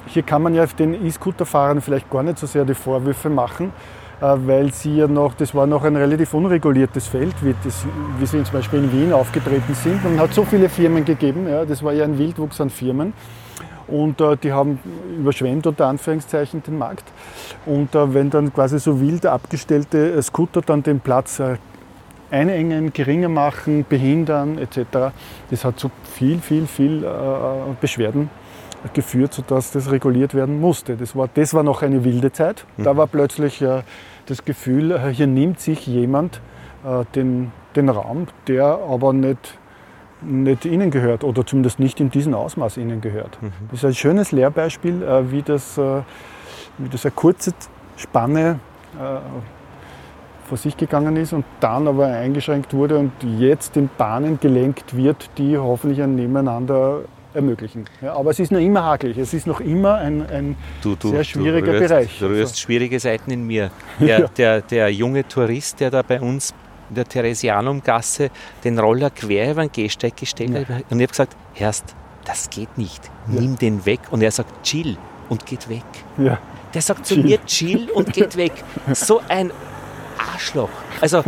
hier kann man ja den E-Scooter-Fahrern vielleicht gar nicht so sehr die Vorwürfe machen, äh, weil sie ja noch, das war noch ein relativ unreguliertes Feld, wie, das, wie sie zum Beispiel in Wien aufgetreten sind. Man hat so viele Firmen gegeben, ja, das war ja ein Wildwuchs an Firmen. Und äh, die haben überschwemmt unter Anführungszeichen den Markt. Und äh, wenn dann quasi so wild abgestellte äh, Scooter dann den Platz äh, einengen, geringer machen, behindern etc., das hat zu viel, viel, viel äh, Beschwerden geführt, sodass das reguliert werden musste. Das war, das war noch eine wilde Zeit. Da mhm. war plötzlich äh, das Gefühl, hier nimmt sich jemand den, den Raum, der aber nicht nicht ihnen gehört oder zumindest nicht in diesem Ausmaß ihnen gehört. Mhm. Das ist ein schönes Lehrbeispiel, äh, wie das, äh, wie das eine kurze Spanne äh, vor sich gegangen ist und dann aber eingeschränkt wurde und jetzt in Bahnen gelenkt wird, die hoffentlich ein Nebeneinander ermöglichen. Ja, aber es ist noch immer hakelig, es ist noch immer ein, ein du, du, sehr schwieriger du rührst, Bereich. Du rührst also. schwierige Seiten in mir. Der, ja. der, der junge Tourist, der da bei uns in der Theresianumgasse den Roller quer über den Gehsteig gestellt ja. und ich habe gesagt, Erst, das geht nicht, nimm ja. den weg. Und er sagt, chill und geht weg. Ja. Der sagt chill. zu mir, chill und geht weg. So ein Arschloch. Also,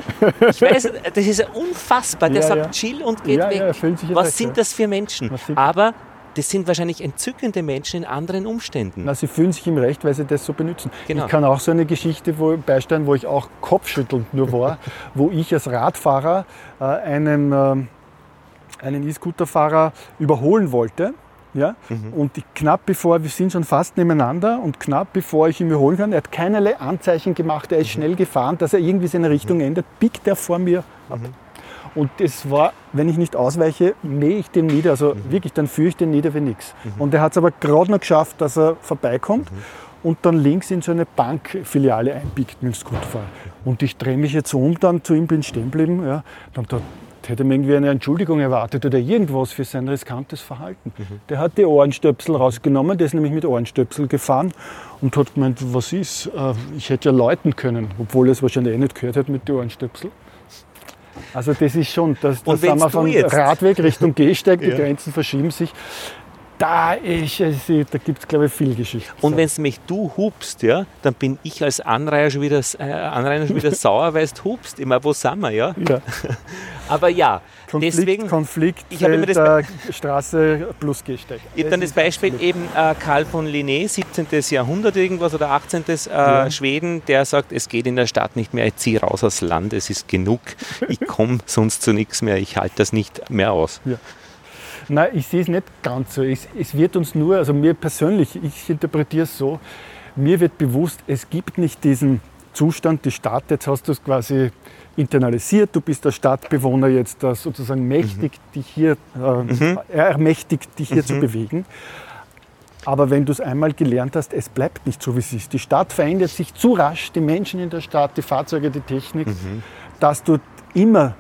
ich weiß, das ist unfassbar. Der sagt, chill und geht weg. Was sind das für Menschen? Aber das sind wahrscheinlich entzückende Menschen in anderen Umständen. Na, sie fühlen sich im Recht, weil sie das so benutzen. Genau. Ich kann auch so eine Geschichte wo, beisteuern, wo ich auch kopfschüttelnd nur war, wo ich als Radfahrer äh, einen, äh, einen E-Scooter-Fahrer überholen wollte. Ja? Mhm. Und knapp bevor, wir sind schon fast nebeneinander und knapp bevor ich ihn überholen kann, er hat keinerlei Anzeichen gemacht, er ist mhm. schnell gefahren, dass er irgendwie seine Richtung mhm. ändert, biegt er vor mir ab. Mhm. Und das war, wenn ich nicht ausweiche, mähe ich den nieder. Also mhm. wirklich, dann führe ich den nieder wie nichts. Mhm. Und er hat es aber gerade noch geschafft, dass er vorbeikommt mhm. und dann links in so eine Bankfiliale einbiegt mit dem Scooterfahrer. Und ich drehe mich jetzt um dann zu ihm, bin stehen geblieben. Ja. Dann da, hätte man irgendwie eine Entschuldigung erwartet oder irgendwas für sein riskantes Verhalten. Der hat die Ohrenstöpsel rausgenommen, der ist nämlich mit Ohrenstöpsel gefahren und hat gemeint, was ist, äh, ich hätte ja läuten können, obwohl er es wahrscheinlich eh nicht gehört hat mit den Ohrenstöpsel. Also das ist schon, das, das sind wir von Radweg Richtung Gehsteig, die Ja. Grenzen verschieben sich. Da, ist da gibt es, glaube ich, viel Geschichte. Und wenn mich du hupst, ja, dann bin ich als Anreiher schon wieder, äh, Anrainer schon wieder sauer, weil du hupst. Immer, wo sind wir, ja? ja. Aber ja, Konflikt, deswegen, Konflikt Ich habe immer das äh, Straße plus Gehsteig. ich hab dann das Beispiel eben äh, Karl von Linné, 17. Jahrhundert irgendwas oder 18. Äh, Schweden, der sagt, es geht in der Stadt nicht mehr, ich ziehe raus aus Land, es ist genug, ich komme sonst zu nichts mehr, ich halte das nicht mehr aus. Nein, ich sehe es nicht ganz so. Es, es wird uns nur, also mir persönlich, ich interpretiere es so, mir wird bewusst, es gibt nicht diesen Zustand, die Stadt, jetzt hast du es quasi internalisiert, du bist der Stadtbewohner jetzt sozusagen mächtig, dich hier, äh, er ermächtigt, dich hier zu bewegen. Aber wenn du es einmal gelernt hast, es bleibt nicht so, wie es ist. Die Stadt verändert sich zu rasch, die Menschen in der Stadt, die Fahrzeuge, die Technik, dass du immer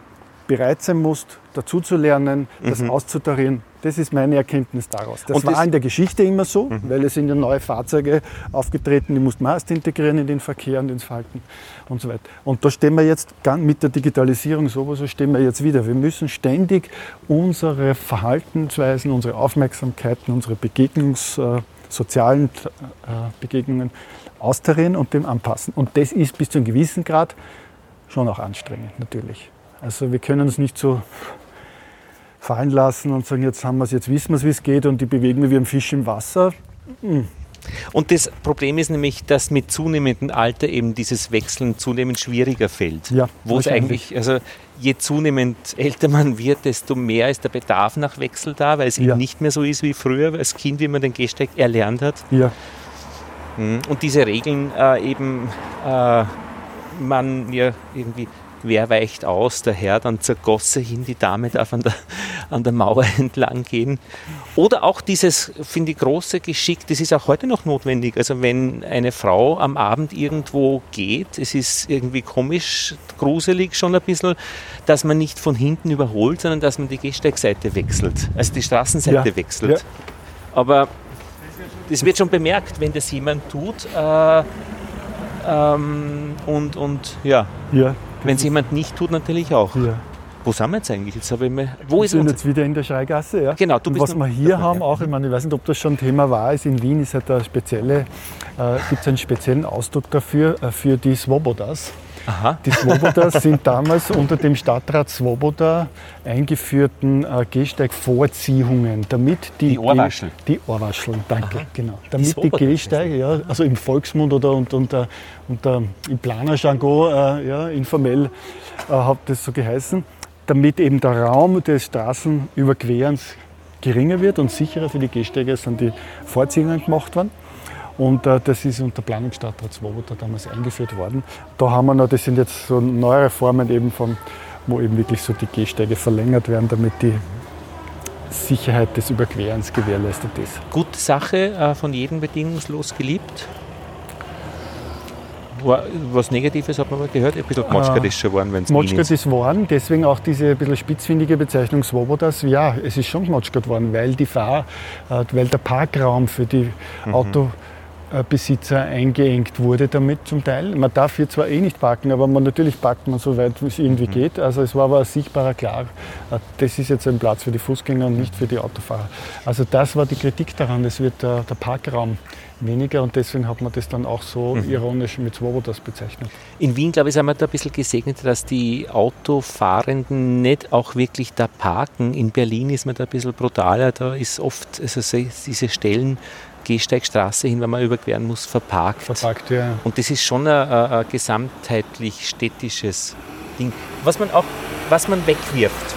bereit sein musst, dazu zu lernen, das auszutarieren. Das ist meine Erkenntnis daraus. Das Und war das- in der Geschichte immer so, weil es sind ja neue Fahrzeuge aufgetreten, die musste man erst integrieren in den Verkehr und ins Verhalten und so weiter. Und da stehen wir jetzt mit der Digitalisierung sowieso stehen wir jetzt wieder. Wir müssen ständig unsere Verhaltensweisen, unsere Aufmerksamkeiten, unsere Begegnungs, äh, sozialen äh, Begegnungen austarieren und dem anpassen. Und das ist bis zu einem gewissen Grad schon auch anstrengend, natürlich. Also wir können uns nicht so fallen lassen und sagen, jetzt haben wir es, jetzt wissen wir es, wie es geht und die bewegen wir wie ein Fisch im Wasser. Und das Problem ist nämlich, dass mit zunehmendem Alter eben dieses Wechseln zunehmend schwieriger fällt. Ja, Wo es eigentlich, also je zunehmend älter man wird, desto mehr ist der Bedarf nach Wechsel da, weil es Ja. eben nicht mehr so ist wie früher als Kind, wie man den Gehsteig erlernt hat. Ja, Mhm. Und diese Regeln äh, eben, äh, man ja irgendwie, wer weicht aus, der Herr dann zur Gosse hin, die Dame darf an der, an der Mauer entlang gehen. Oder auch dieses, finde ich, große Geschick, das ist auch heute noch notwendig. Also wenn eine Frau am Abend irgendwo geht, es ist irgendwie komisch, gruselig schon ein bisschen, dass man nicht von hinten überholt, sondern dass man die Gehsteigseite wechselt, also die Straßenseite Ja. wechselt. Aber das wird schon bemerkt, wenn das jemand tut. Äh, ähm, und, und ja, ja. Wenn es jemand nicht tut, natürlich auch. ja. Wo sind wir jetzt eigentlich? Jetzt habe ich mal, wo Wir ist sind unser, jetzt wieder in der Schreigasse. Ja. Genau, du und bist was wir hier haben, auch, ich, meine, ich weiß nicht, ob das schon Thema war, ist in Wien ist halt spezielle, äh, gibt es einen speziellen Ausdruck dafür, äh, für die Swobodas. Aha. Die Swobodas sind damals unter dem Stadtrat Swoboda eingeführten äh, Gehsteigvorziehungen, damit die, Die Ohrwaschel. Geh- Die Ohrwascheln, danke, genau. Damit die, Swobodas Gehsteige, ja, also im Volksmund oder und, unter, unter, im Planerjargon, äh, ja, informell äh, hat das so geheißen, damit eben der Raum des Straßenüberquerens geringer wird und sicherer für die Gehsteige sind die Vorziehungen gemacht worden. Und äh, das ist unter Planungsstadtrat Swoboda damals eingeführt worden. Da haben wir noch, das sind jetzt so neuere Formen eben von, wo eben wirklich so die Gehsteige verlängert werden, damit die Sicherheit des Überquerens gewährleistet ist. Gute Sache, äh, von jedem bedingungslos geliebt. War, was Negatives hat man mal gehört, ein bisschen gemotschert ist schon geworden, wenn es Gemotschert ist worden, deswegen auch diese ein bisschen spitzfindige Bezeichnung Swobodas. Ja, es ist schon gemotschert worden, weil, die Fahr, äh, weil der Parkraum für die Autobesitzer eingeengt wurde damit zum Teil. Man darf hier zwar eh nicht parken, aber man, natürlich parkt man so weit, wie es irgendwie geht. Also es war aber sichtbarer klar, äh, das ist jetzt ein Platz für die Fußgänger und nicht für die Autofahrer. Also das war die Kritik daran, es wird äh, der Parkraum weniger und deswegen hat man das dann auch so ironisch mit Swobodas bezeichnet. In Wien, glaube ich, sind wir da ein bisschen gesegnet, dass die Autofahrenden nicht auch wirklich da parken. In Berlin ist man da ein bisschen brutaler. Da ist oft also se- diese Stellen, Gehsteigstraße hin, wenn man überqueren muss, verparkt. Verpackt, ja. Und das ist schon ein, ein, gesamtheitlich städtisches Ding. Was man auch, was man wegwirft.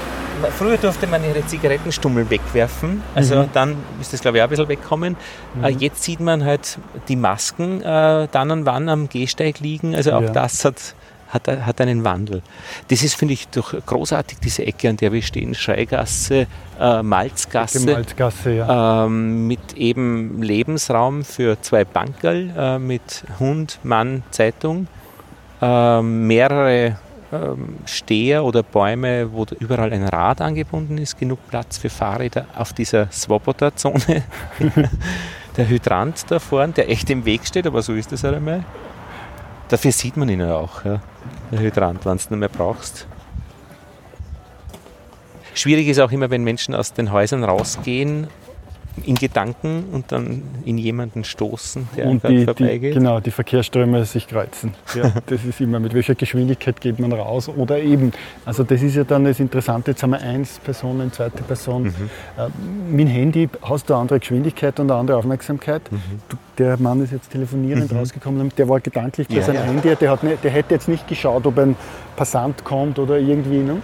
Früher durfte man ihre Zigarettenstummel wegwerfen, also dann ist das glaube ich auch ein bisschen wegkommen. Äh, jetzt sieht man halt die Masken äh, dann und wann am Gehsteig liegen, also auch Ja. das hat, hat, hat einen Wandel. Das ist, finde ich, doch großartig, diese Ecke, an der wir stehen, Schreigasse, äh, Malzgasse Malzgasse, ja. ähm, mit eben Lebensraum für zwei Bankerl, äh, mit Hund, Mann, Zeitung, ähm, mehrere ähm, Steher oder Bäume, wo überall ein Rad angebunden ist, genug Platz für Fahrräder auf dieser Swoboda-Zone. der Hydrant da vorne, der echt im Weg steht, aber so ist das halt einmal. Dafür sieht man ihn ja auch, ja, der Hydrant, wenn du ihn mehr brauchst. Schwierig ist auch immer, wenn Menschen aus den Häusern rausgehen in Gedanken und dann in jemanden stoßen, der und die, vorbeigeht. Die, genau, die Verkehrsströme sich kreuzen. Ja, das ist immer, mit welcher Geschwindigkeit geht man raus oder eben, also das ist ja dann das Interessante, jetzt haben wir eins Personen, zweite Person. Mhm. Äh, mit dem Handy hast du eine andere Geschwindigkeit und eine andere Aufmerksamkeit. Mhm. Du, der Mann ist jetzt telefonierend mhm. rausgekommen, der war gedanklich bei ja, seinem ja. Handy, der, hat nicht, der hätte jetzt nicht geschaut, ob ein Passant kommt oder irgendwie. Ne?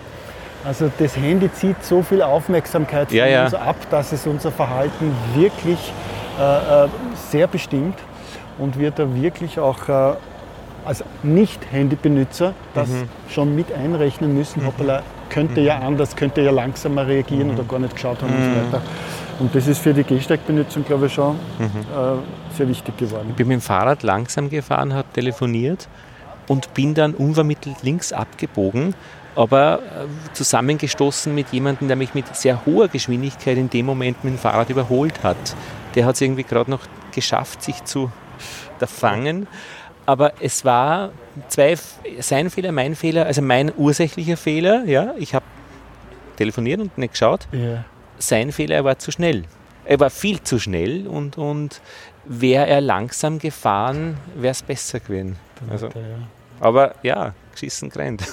Also das Handy zieht so viel Aufmerksamkeit von ja, uns ab, dass es unser Verhalten wirklich äh, äh, sehr bestimmt und wir da wirklich auch äh, als Nicht-Handy-Benutzer das mhm. schon mit einrechnen müssen. Mhm. Hoppala, könnte mhm. ja anders, könnte ja langsamer reagieren mhm. oder gar nicht geschaut haben und so mhm. weiter. Und das ist für die Gehsteigbenutzung, glaube ich, schon mhm. äh, sehr wichtig geworden. Ich bin mit dem Fahrrad langsam gefahren, habe telefoniert und bin dann unvermittelt links abgebogen aber äh, zusammengestoßen mit jemandem, der mich mit sehr hoher Geschwindigkeit in dem Moment mit dem Fahrrad überholt hat. Der hat es irgendwie gerade noch geschafft, sich zu fangen. Aber es war zwei, sein Fehler, mein Fehler, also mein ursächlicher Fehler. Ja, ich habe telefoniert und nicht geschaut. Yeah. Sein Fehler, er war zu schnell. Er war viel zu schnell und, und wäre er langsam gefahren, wäre es besser gewesen. Also, aber ja, geschissen gerannt.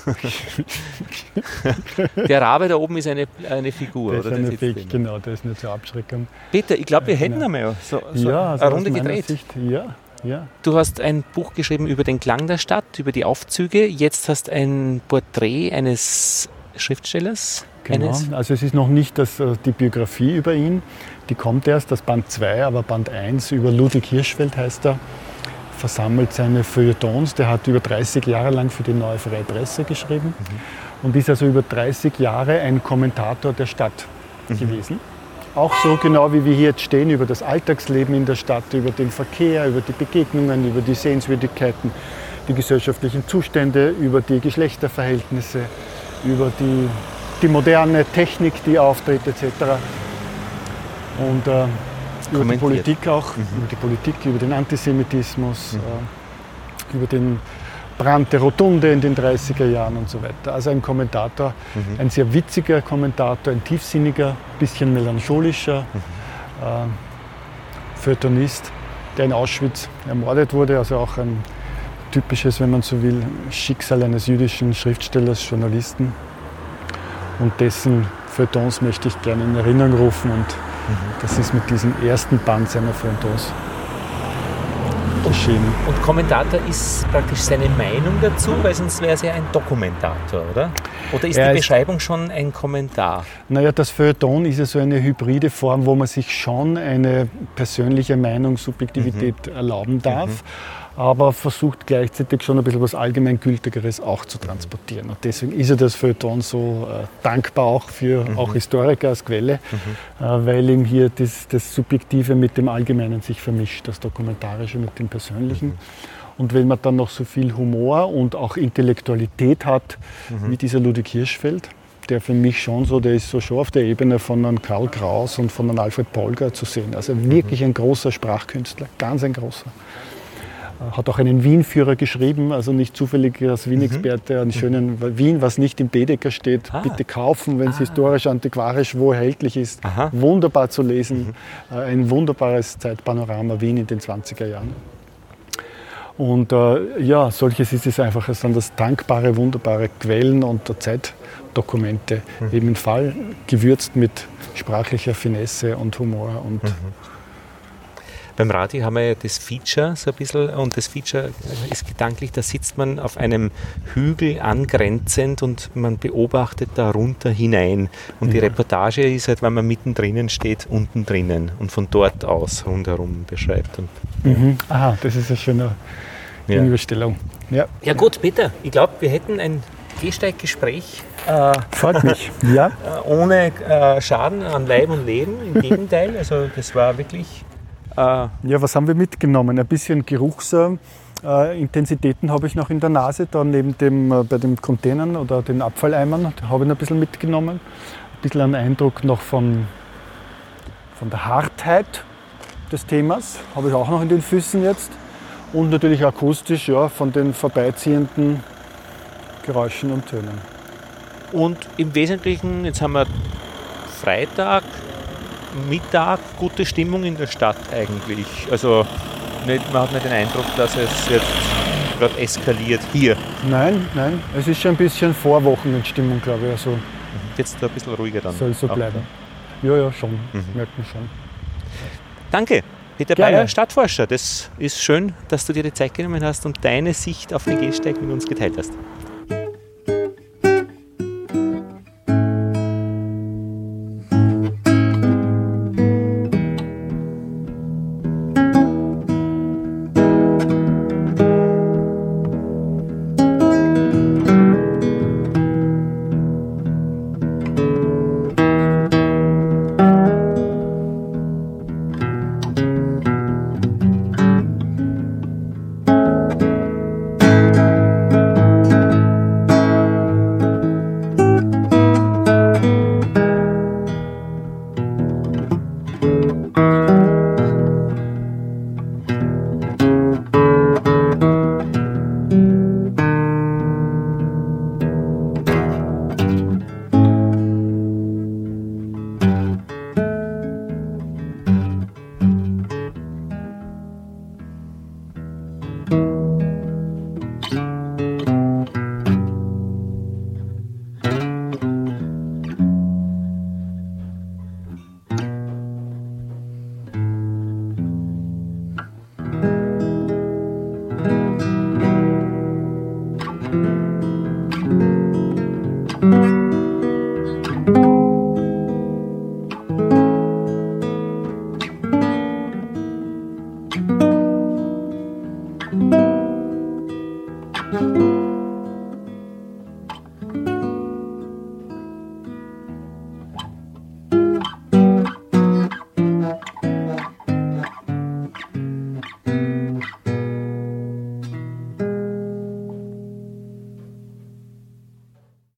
der Rabe da oben ist eine, eine Figur, das oder? Ist eine Fake, genau, der ist nicht zur Abschreckung. Peter, ich glaube, wir hätten genau. einmal so, so ja, also eine Runde gedreht. Sicht, ja, ja. Du hast ein Buch geschrieben über den Klang der Stadt, über die Aufzüge. Jetzt hast du ein Porträt eines Schriftstellers. Genau, eines also es ist noch nicht das, äh, die Biografie über ihn, die kommt erst, das Band 2, aber Band 1 über Ludwig Hirschfeld heißt er versammelt seine Feuilletons. Der hat über 30 Jahre lang für die Neue Freie Presse geschrieben mhm. und ist also über 30 Jahre ein Kommentator der Stadt mhm. gewesen. Auch so genau wie wir hier jetzt stehen, über das Alltagsleben in der Stadt, über den Verkehr, über die Begegnungen, über die Sehenswürdigkeiten, die gesellschaftlichen Zustände, über die Geschlechterverhältnisse, über die, die moderne Technik, die auftritt etc. Und äh, über die Politik auch, mhm. über die Politik, über den Antisemitismus, mhm. äh, über den Brand der Rotunde in den 30er Jahren und so weiter. Also ein Kommentator, mhm. ein sehr witziger Kommentator, ein tiefsinniger, bisschen melancholischer mhm. äh, Feuilletonist, der in Auschwitz ermordet wurde, also auch ein typisches, wenn man so will, Schicksal eines jüdischen Schriftstellers, Journalisten. Und dessen Feuilletons möchte ich gerne in Erinnerung rufen und das ist mit diesem ersten Band seiner Feuilletons geschehen. Und Kommentator ist praktisch seine Meinung dazu, weil sonst wäre es ja ein Dokumentator, oder? Oder ist er die Beschreibung schon ein Kommentar? Naja, das Feuilleton ist ja so eine hybride Form, wo man sich schon eine persönliche Meinung, Subjektivität mhm. erlauben darf. Mhm aber versucht gleichzeitig schon ein bisschen was Allgemeingültigeres auch zu transportieren. Und deswegen ist ja das Feuilleton so äh, dankbar auch für mhm. auch Historiker als Quelle, mhm. äh, weil ihm hier das, das, Subjektive mit dem Allgemeinen sich vermischt, das Dokumentarische mit dem Persönlichen. Mhm. Und wenn man dann noch so viel Humor und auch Intellektualität hat, mhm. wie dieser Ludwig Hirschfeld, der für mich schon so, der ist so schon auf der Ebene von einem Karl Kraus und von einem Alfred Polger zu sehen. Also wirklich ein großer Sprachkünstler, ganz ein großer. Hat auch einen Wien-Führer geschrieben, also nicht zufällig als Wien-Experte, einen mhm. schönen Wien, was nicht im Bedecker steht, ah. bitte kaufen, wenn es ah. historisch, antiquarisch wo erhältlich ist. Aha. Wunderbar zu lesen, mhm. Äh, ein wunderbares Zeitpanorama Wien in den 20er Jahren. Und äh, ja, solches ist es einfach. Es sind das dankbare, wunderbare Quellen und Zeitdokumente, mhm. eben im Fall gewürzt mit sprachlicher Finesse und Humor und mhm. Beim Radio haben wir ja das Feature so ein bisschen und das Feature ist gedanklich, da sitzt man auf einem Hügel angrenzend und man beobachtet da runter hinein. Und die Reportage ist halt, wenn man mittendrin steht, unten drinnen und von dort aus rundherum beschreibt. Und, mhm. Aha, das ist eine schöne ja. Gegenüberstellung. Ja. ja gut, Peter, ich glaube, wir hätten ein Gehsteiggespräch. Äh, Freut mich, ja. Äh, ohne äh, Schaden an Leib und Leben, im Gegenteil. Also das war wirklich ja, was haben wir mitgenommen? Ein bisschen Geruchs, Äh, habe ich noch in der Nase, da neben dem, äh, bei den Containern oder den Abfalleimern, habe ich noch ein bisschen mitgenommen. Ein bisschen einen Eindruck noch von, von der Hartheit des Themas, habe ich auch noch in den Füßen jetzt. Und natürlich akustisch ja, von den vorbeiziehenden Geräuschen und Tönen. Und im Wesentlichen, jetzt haben wir Freitag, Mittag, gute Stimmung in der Stadt eigentlich. Also nicht, man hat nicht den Eindruck, dass es jetzt gerade eskaliert hier. Nein, nein, es ist schon ein bisschen Vorwochenendstimmung, glaube ich. Also Jetzt ein bisschen ruhiger dann. soll so Auch. bleiben. Ja, ja, schon. Mhm. Merkt man schon. Danke. Peter Gerne. Bayer, Stadtforscher. Das ist schön, dass du dir die Zeit genommen hast und deine Sicht auf den Gehsteig mit uns geteilt hast.